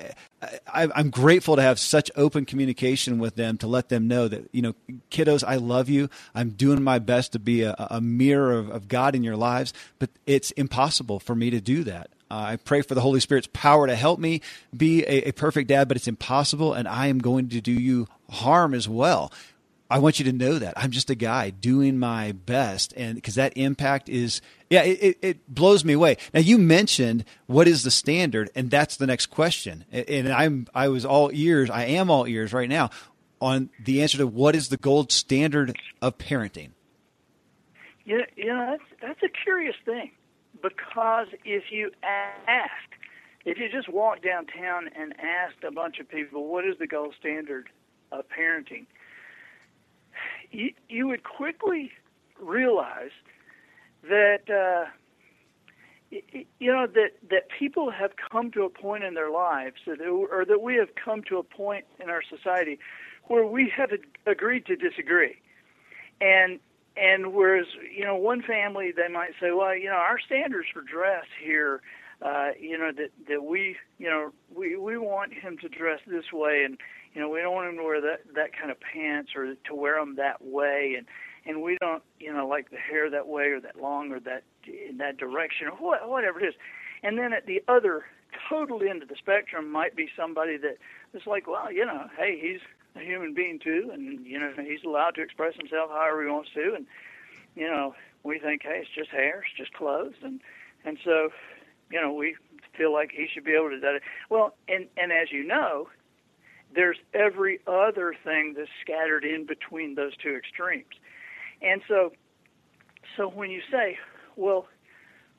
Speaker 1: I I'm grateful to have such open communication with them to let them know that you know kiddos I love you. I'm doing my best to be a, a mirror of, of God in your lives but it's impossible for me to do that. Uh, I pray for the Holy Spirit's power to help me be a, a perfect dad but it's impossible and I am going to do you harm as well I want you to know that I'm just a guy doing my best, and because that impact is, yeah, it, it, blows me away. Now you mentioned what is the standard, and that's the next question. And I'm I was all ears. I am all ears right now on the answer to what is the gold standard of parenting.
Speaker 3: Yeah, you know that's that's a curious thing because if you ask, if you just walk downtown and ask a bunch of people what is the gold standard of parenting you, you would quickly realize that uh, you know that that people have come to a point in their lives that or that we have come to a point in our society where we have agreed to disagree. And and whereas you know one family they might say well you know our standards for dress here uh you know that that we you know we we want him to dress this way and you know, we don't want them to wear that that kind of pants or to wear them that way, and and we don't, you know, like the hair that way or that long or that in that direction or what, whatever it is. And then at the other total end of the spectrum might be somebody that is like, well, you know, hey, he's a human being too, and you know, he's allowed to express himself however he wants to, and you know, we think, hey, it's just hair, it's just clothes, and and so, you know, we feel like he should be able to do it. Well, and and as you know, there's every other thing that's scattered in between those two extremes. And so, so when you say, well,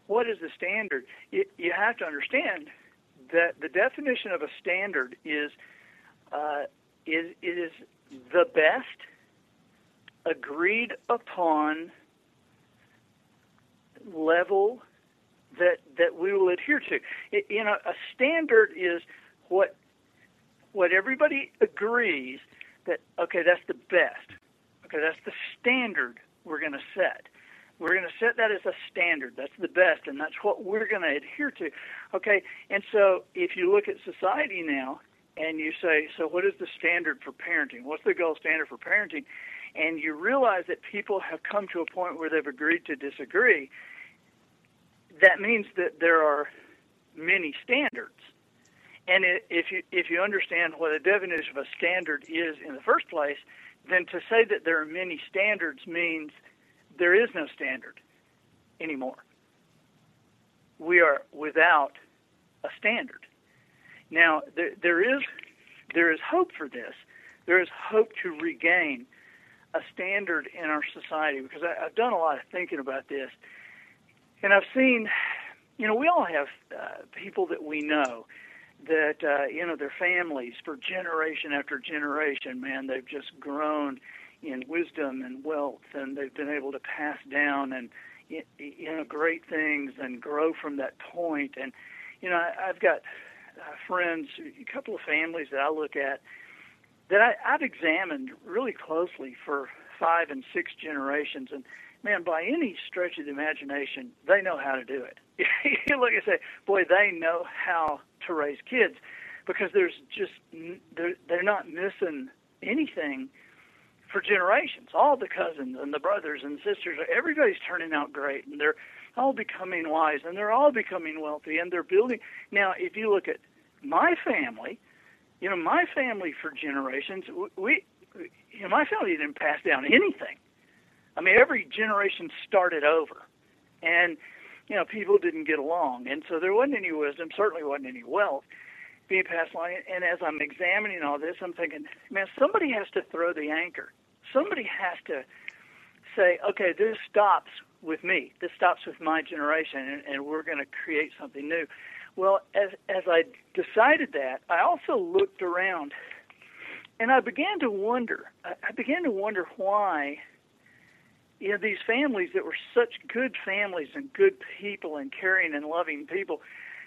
Speaker 3: what is the standard? You, you have to understand that the definition of a standard is uh, is it is the best agreed upon level that that we will adhere to. It, you know, a standard is what what everybody agrees that okay, that's the best. Okay, that's the standard we're going to set. We're going to set that as a standard. That's the best, and that's what we're going to adhere to. Okay, and so if you look at society now and you say, so what is the standard for parenting? What's the gold standard for parenting? And you realize that people have come to a point where they've agreed to disagree. That means that there are many standards and if you if you understand what the definition of a standard is in the first place, then to say that there are many standards means there is no standard anymore. We are without a standard. Now there, there is there is hope for this. There is hope to regain a standard in our society because I, I've done a lot of thinking about this, and I've seen, you know, we all have uh, people that we know that uh, you know their families for generation after generation, man, they've just grown in wisdom and wealth, and they've been able to pass down and you know great things and grow from that point. And you know, I, I've got uh, friends, a couple of families that I look at that I, I've examined really closely for five and six generations, and man, by any stretch of the imagination, they know how to do it. You look, and say, boy, they know how to raise kids because there's just they're, they're not missing anything for generations. All the cousins and the brothers and sisters, everybody's turning out great, and they're all becoming wise, and they're all becoming wealthy, and they're building. Now, if you look at my family, you know, my family for generations, we, you know, my family didn't pass down anything. I mean, every generation started over, and you know, people didn't get along, and so there wasn't any wisdom, certainly wasn't any wealth being passed along. And as I'm examining all this, I'm thinking, man, somebody has to throw the anchor. Somebody has to say, okay, this stops with me. This stops with my generation, and, and we're going to create something new. Well, as as I decided that, I also looked around, and I began to wonder. I, I began to wonder why. You know, these families that were such good families and good people and caring and loving people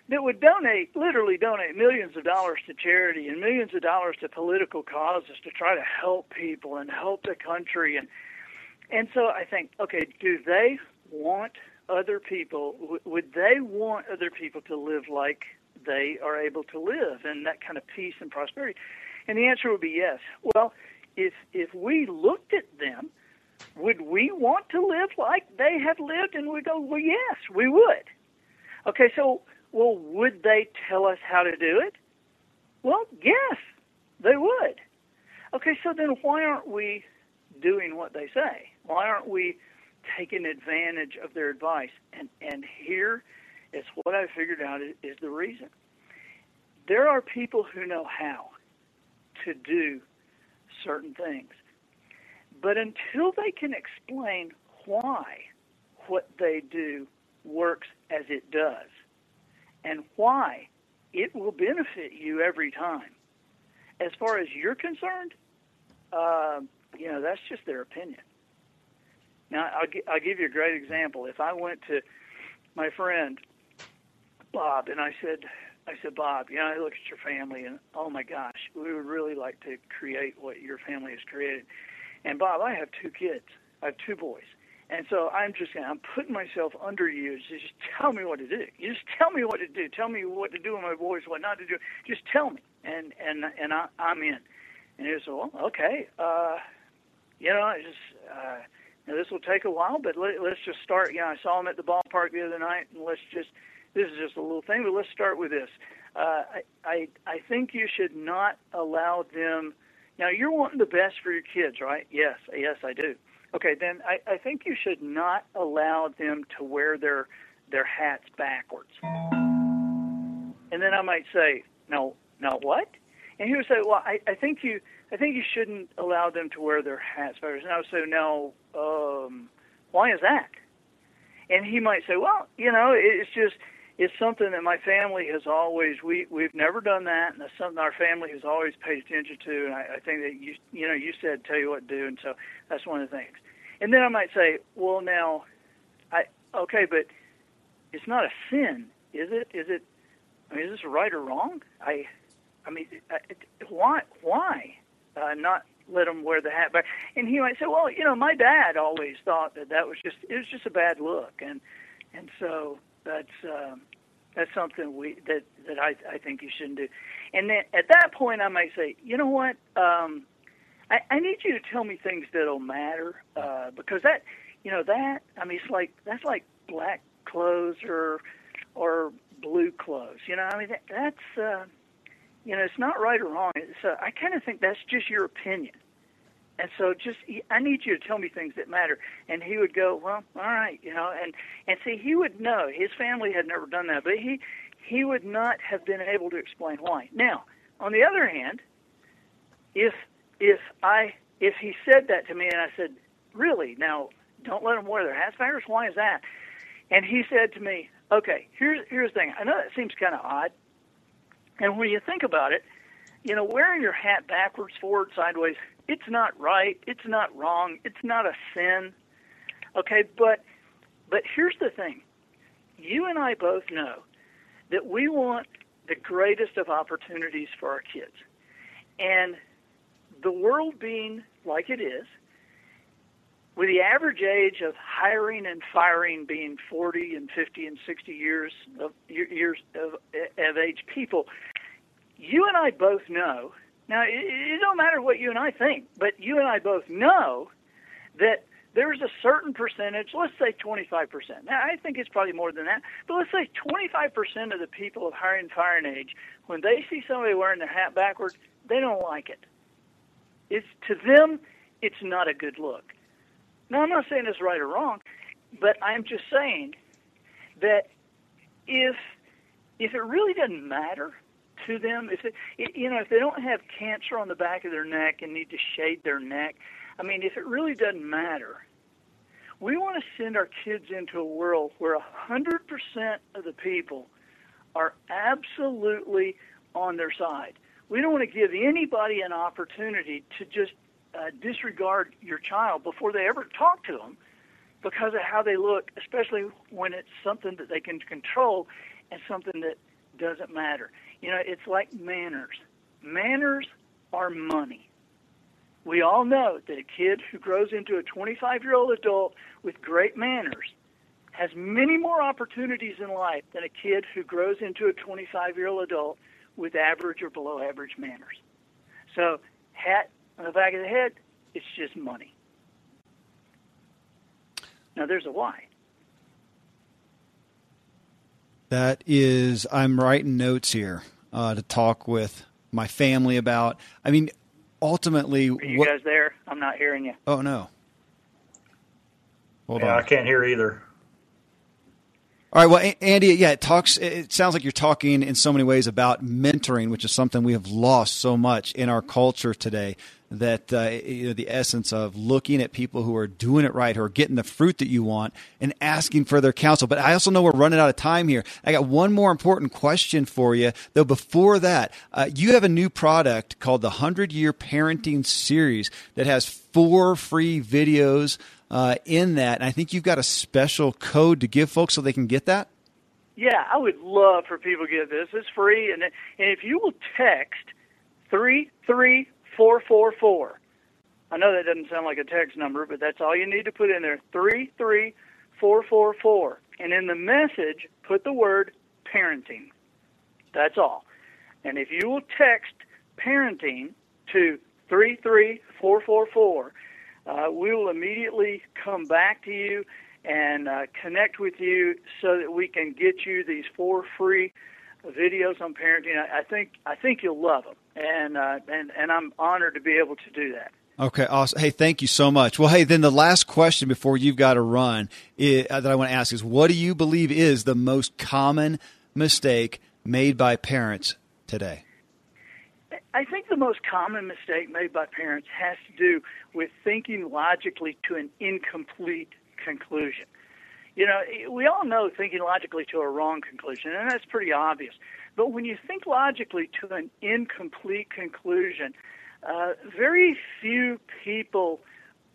Speaker 3: that would donate, literally donate millions of dollars to charity and millions of dollars to political causes to try to help people and help the country and and so I think, okay, do they want other people? Would they want other people to live like they are able to live and that kind of peace and prosperity? And the answer would be yes. Well, if if we looked at them, would we want to live like they have lived? And we go, well, yes, we would. Okay, so well, would they tell us how to do it? Well, yes, they would. Okay, so then why aren't we doing what they say? Why aren't we taking advantage of their advice? And and here is what I figured out is, is the reason. There are people who know how to do certain things. But until they can explain why what they do works as it does and why it will benefit you every time, as far as you're concerned, uh, you know, that's just their opinion. Now, I'll, I'll give you a great example. If I went to my friend Bob and I said, I said, Bob, you know, I look at your family and oh my gosh, we would really like to create what your family has created. And Bob, I have two kids. I have two boys. And so I'm just going I'm putting myself under you. Just tell me what to do. You just tell me what to do. Tell me what to do with my boys, what not to do. Just tell me, and and and I, I'm in. And he said, well, okay. Uh, you know, I just uh, this will take a while, but let, let's just start. You know, I saw him at the ballpark the other night, and let's just this is just a little thing, but let's start with this. Uh, I, I I think you should not allow them. Now you're wanting the best for your kids, right? Yes, yes, I do. Okay, then I, I think you should not allow them to wear their their hats backwards. And then I might say, no, no, what? And he would say, well, I, I think you I think you shouldn't allow them to wear their hats backwards. And I would say, no, um, why is that? And he might say, well, you know, it's just it's something that my family has always we we've never done that, and it's something our family has always paid attention to. And I, I think that you you know you said tell you what to do, and so that's one of the things. And then I might say, well, now, I okay, but it's not a sin, is it? Is it? I mean, is this right or wrong? I, I mean, I, why why? uh, not let them wear the hat back. And he might say, well, you know, my dad always thought that that was just it was just a bad look, and and so that's um, that's something we that that I I think you shouldn't do. And then at that point, I might say, you know what, um, I, I need you to tell me things that'll matter uh, because that you know that I mean it's like that's like black clothes or or blue clothes. You know, I mean that, that's. Uh, you know, it's not right or wrong. So I kind of think that's just your opinion. And so just I need you to tell me things that matter. And he would go, well, all right, you know, and and see he would know his family had never done that, but he he would not have been able to explain why. Now, on the other hand, if if I if he said that to me and I said, really, now don't let them wear their hats backwards. Why is that? And he said to me, okay, here's here's the thing. I know that seems kind of odd, and when you think about it, you know, wearing your hat backwards, forward, sideways, it's not right, it's not wrong, it's not a sin. Okay, but but here's the thing. You and I both know that we want the greatest of opportunities for our kids. And the world being like it is, with the average age of hiring and firing being 40 and 50 and 60 years of years of, of age people, you and I both know. Now it, it don't matter what you and I think, but you and I both know that there's a certain percentage, let's say 25%. Now, I think it's probably more than that, but let's say 25% of the people of hiring and firing age, when they see somebody wearing their hat backwards, they don't like it. It's to them, it's not a good look. Now, I'm not saying it's right or wrong, but I'm just saying that if if it really doesn't matter to them, if it, you know if they don't have cancer on the back of their neck and need to shade their neck, I mean, if it really doesn't matter, We want to send our kids into a world where 100% of the people are absolutely on their side. We don't want to give anybody an opportunity to just uh, disregard your child before they ever talk to them because of how they look, especially when it's something that they can control and something that doesn't matter. You know, it's like manners. Manners are money. We all know that a kid who grows into a 25 year old adult with great manners has many more opportunities in life than a kid who grows into a 25 year old adult with average or below average manners. So, hat on the back of the head, it's just money. Now, there's a why.
Speaker 1: That is, I'm writing notes here uh, to talk with my family about. I mean, ultimately,
Speaker 3: Are you
Speaker 1: what,
Speaker 3: guys there? I'm not hearing you.
Speaker 1: Oh no. Hold
Speaker 5: yeah,
Speaker 1: on.
Speaker 5: I can't hear either.
Speaker 1: All right. Well, Andy, yeah, it talks. It sounds like you're talking in so many ways about mentoring, which is something we have lost so much in our culture today. That uh, you know, the essence of looking at people who are doing it right, who are getting the fruit that you want, and asking for their counsel. But I also know we're running out of time here. I got one more important question for you, though. Before that, uh, you have a new product called the Hundred Year Parenting Series that has four free videos uh, in that. And I think you've got a special code to give folks so they can get that.
Speaker 3: Yeah, I would love for people to get this. It's free, and and if you will text three three four four four. I know that doesn't sound like a text number, but that's all you need to put in there. Three three four four four, and in the message put the word parenting. That's all. And if you will text parenting to three three four four four, uh, we will immediately come back to you and uh, connect with you so that we can get you these four free videos on parenting. I, I think I think you'll love them, and uh, and and I'm honored to be able to do that.
Speaker 1: Okay, awesome. Hey, thank you so much. Well, hey, then the last question before you've got to run i that I want to ask is what do you believe is the most common mistake made by parents today?
Speaker 3: I think the most common mistake made by parents has to do with thinking logically to an incomplete conclusion. You know, we all know thinking logically to a wrong conclusion, and that's pretty obvious. But when you think logically to an incomplete conclusion, uh, very few people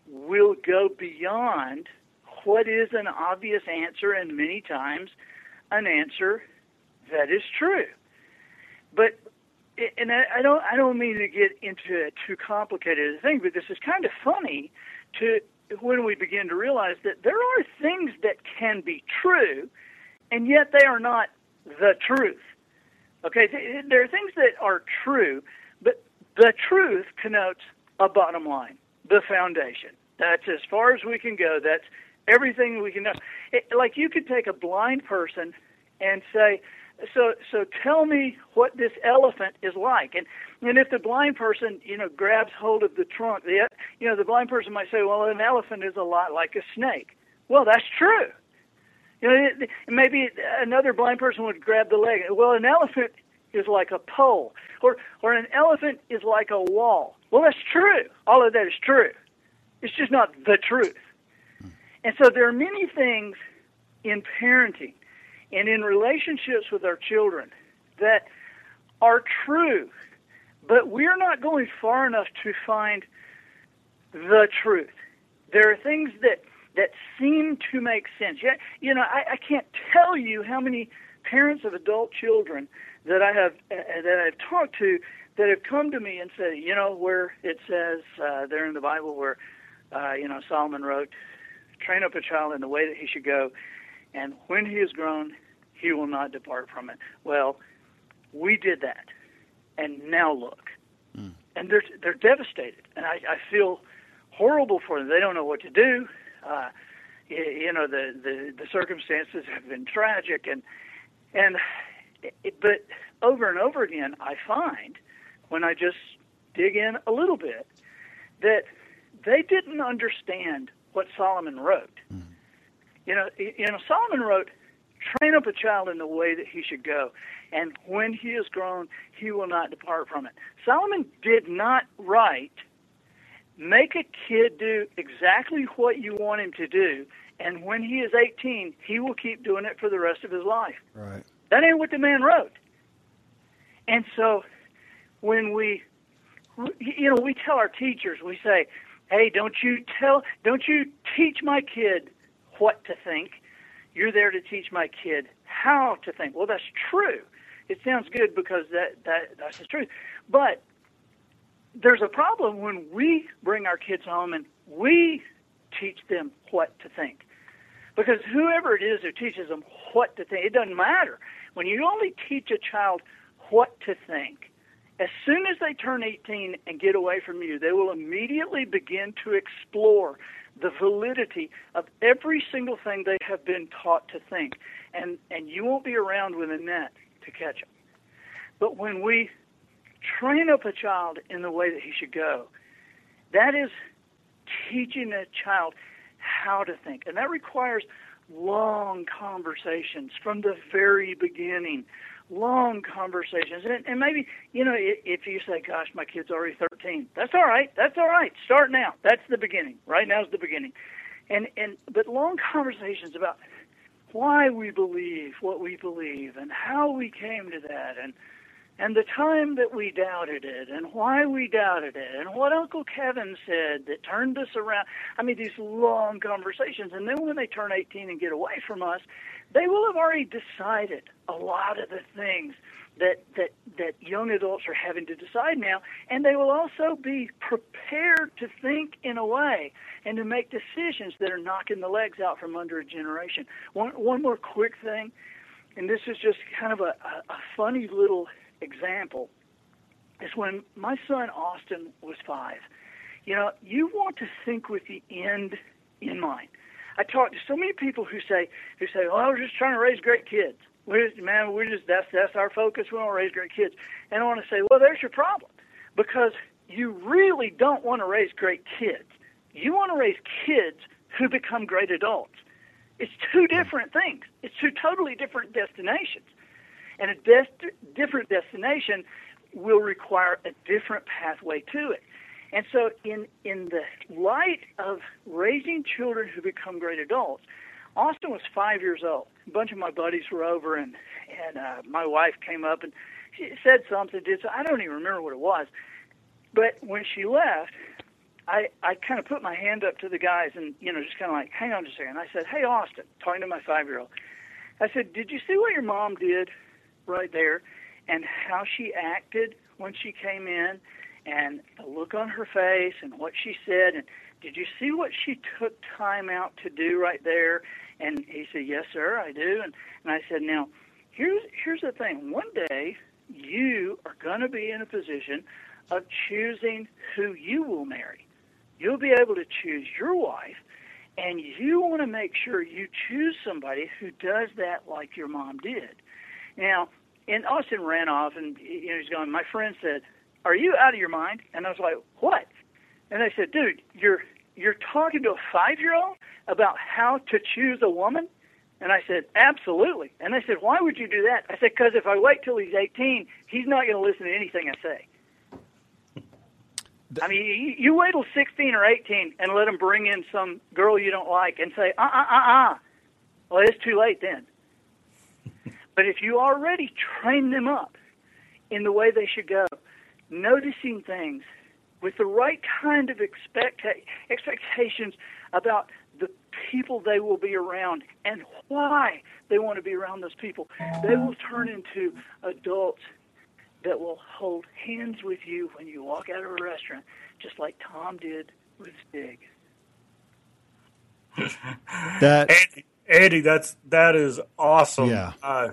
Speaker 3: will go beyond what is an obvious answer, and many times an answer that is true. But and I don't I don't mean to get into a too complicated a thing, but this is kind of funny to when we begin to realize that there are things that can be true, and yet they are not the truth. Okay, there are things that are true, but the truth connotes a bottom line, the foundation. That's as far as we can go. That's everything we can know. It, like you could take a blind person and say, so so tell me what this elephant is like. And and if the blind person you know grabs hold of the trunk the you know the blind person might say well an elephant is a lot like a snake. Well that's true. You know it, maybe another blind person would grab the leg. Well an elephant is like a pole or or an elephant is like a wall. Well that's true. All of that is true. It's just not the truth. And so there are many things in parenting and in relationships with our children that are true, but we're not going far enough to find the truth. There are things that that seem to make sense. Yeah, you know, I, I can't tell you how many parents of adult children that I have uh, that I've talked to that have come to me and said, you know, where it says uh, there in the Bible where uh, you know Solomon wrote, "Train up a child in the way that he should go." And when he is grown, he will not depart from it. Well, we did that, and now look, mm. and they're they're devastated, and I, I feel horrible for them. They don't know what to do. Uh, you, you know, the, the the circumstances have been tragic, and and it, but over and over again, I find when I just dig in a little bit that they didn't understand what Solomon wrote. You know, you know, Solomon wrote, "Train up a child in the way that he should go, and when he is grown, he will not depart from it." Solomon did not write make a kid do exactly what you want him to do, and when he is 18, he will keep doing it for the rest of his life.
Speaker 1: Right.
Speaker 3: That ain't what the man wrote. And so when we, you know, we tell our teachers, we say, hey, don't you tell, don't you teach my kid what to think. You're there to teach my kid how to think. Well, that's true. It sounds good because that, that that's the truth. But there's a problem when we bring our kids home and we teach them what to think. Because whoever it is who teaches them what to think, it doesn't matter. When you only teach a child what to think, as soon as they turn 18 and get away from you, they will immediately begin to explore the validity of every single thing they have been taught to think. And, and you won't be around with a net to catch them. But when we train up a child in the way that he should go, that is teaching a child how to think. And that requires long conversations from the very beginning long conversations. And, and maybe, you know, if you say, gosh, my kid's already 13, that's all right. That's all right. Start now. That's the beginning. Right now is the beginning. And, and, but long conversations about why we believe what we believe and how we came to that and, and the time that we doubted it and why we doubted it and what Uncle Kevin said that turned us around. I mean, these long conversations. And then when they turn 18 and get away from us, they will have already decided a lot of the things that, that, that young adults are having to decide now, and they will also be prepared to think in a way and to make decisions that are knocking the legs out from under a generation. One, one more quick thing, and this is just kind of a, a, a funny little example, is when my son Austin was five. You know, you want to think with the end in mind. I talk to so many people who say who say, "Oh, we're just trying to raise great kids." We're just, man, we're just that's that's our focus. We want to raise great kids. And I want to say, well, there's your problem, because you really don't want to raise great kids. You want to raise kids who become great adults. It's two different things. It's two totally different destinations, and a des- different destination will require a different pathway to it. And so, in in the light of raising children who become great adults, Austin was five years old. A bunch of my buddies were over, and and uh, my wife came up and she said something. Did so I don't even remember what it was, but when she left, I I kind of put my hand up to the guys and you know just kind of like, hang on just a second. I said, hey Austin, talking to my five year old. I said, did you see what your mom did right there, and how she acted when she came in? And the look on her face and what she said. And did you see what she took time out to do right there? And he said yes sir i do. And, and i said now here's here's the thing. One day you are going to be in a position of choosing who you will marry. You'll be able to choose your wife and you want to make sure you choose somebody who does that like your mom did. Now and austin ran off and you know he's going my friend said are you out of your mind? And I was like, what? And they said, dude, you're you're talking to a five year old about how to choose a woman? And I said, absolutely. And they said, why would you do that? I said, because if I wait till he's 18, he's not going to listen to anything I say. I mean, you, wait till 16 or 18 and let him bring in some girl you don't like and say, uh uh uh uh. Well, it's too late then. *laughs* but if you already train them up in the way they should go, noticing things with the right kind of expect- expectations about the people they will be around and why they want to be around those people. They will turn into adults that will hold hands with you when you walk out of a restaurant, just like Tom did with Zig. *laughs*
Speaker 5: that Andy, Andy, that's that is awesome.
Speaker 1: Yeah.
Speaker 5: Uh,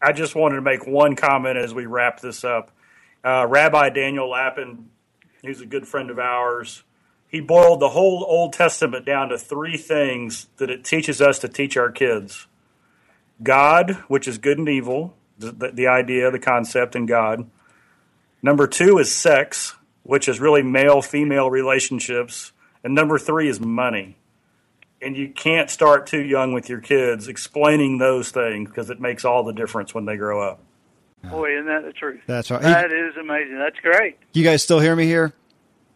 Speaker 5: I just wanted to make one comment as we wrap this up. Uh, Rabbi Daniel Lapin, who's a good friend of ours, he boiled the whole Old Testament down to three things that it teaches us to teach our kids God, which is good and evil, the, the idea, the concept in God. Number two is sex, which is really male female relationships. And number three is money. And you can't start too young with your kids explaining those things because it makes all the difference when they grow up.
Speaker 3: Boy, isn't that the truth?
Speaker 1: That's right.
Speaker 3: That is amazing. That's great.
Speaker 1: You guys still hear me here?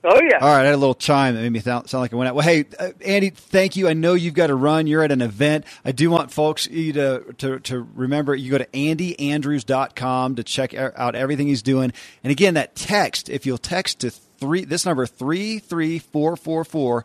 Speaker 3: Oh yeah.
Speaker 1: All right, I had a little chime that made me sound, sound like it went out. Well, hey, uh, Andy, thank you. I know you've got to run. You're at an event. I do want folks you to to, to remember. You go to andyandrews.com to check out everything he's doing. And again, that text. If you'll text to three, this number three three four four four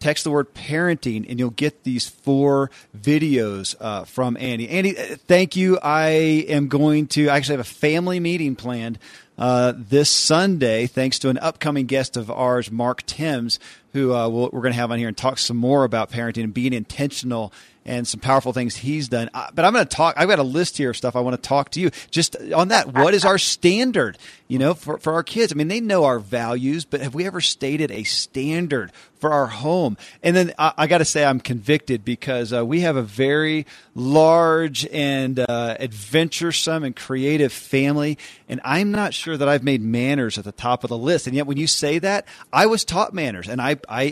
Speaker 1: text the word parenting and you'll get these four videos uh, from Andy. Andy, uh, thank you. I am going to I actually have a family meeting planned uh, this Sunday, thanks to an upcoming guest of ours, Mark Timms, who uh, we'll, we're going to have on here and talk some more about parenting and being intentional and some powerful things he's done. Uh, but I'm going to talk. I've got a list here of stuff I want to talk to you just on that. What is our standard? You know, for for our kids. I mean, they know our values, but have we ever stated a standard for our home? And then I, I got to say, I'm convicted because uh, we have a very large and uh, adventuresome and creative family, and I'm not sure that I've made manners at the top of the list. And yet, when you say that, I was taught manners, and I I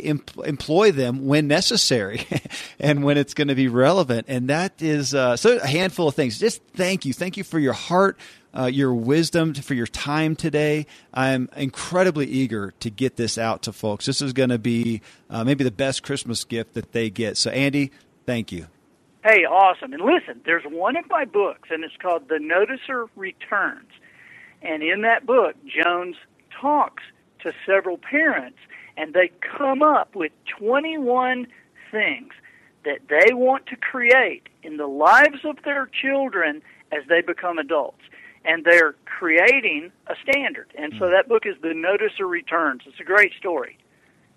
Speaker 1: employ them when necessary, *laughs* and when it's going to be relevant. And that is uh, so a handful of things. Just thank you, thank you for your heart uh, your wisdom, for your time today. I'm incredibly eager to get this out to folks. This is going to be uh, maybe the best Christmas gift that they get. So, Andy, thank you.
Speaker 3: Hey, awesome. And listen, there's one of my books, and it's called The Noticer Returns. And in that book, Jones talks to several parents, and they come up with 21 things that they want to create in the lives of their children as they become adults and they're creating a standard. And so hmm. that book is The Noticer Returns. It's a great story.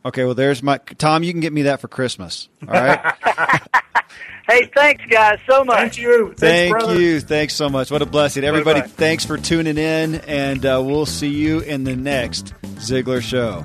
Speaker 1: Okay, well, there's my Tom. You can get me that for Christmas. All right. *laughs*
Speaker 3: hey, thanks, guys, so much.
Speaker 5: Thank you.
Speaker 1: Thanks, Thank you. Thanks so much. What a blessing, everybody. Bye-bye. Thanks for tuning in, and uh, we'll see you in the next Ziglar Show.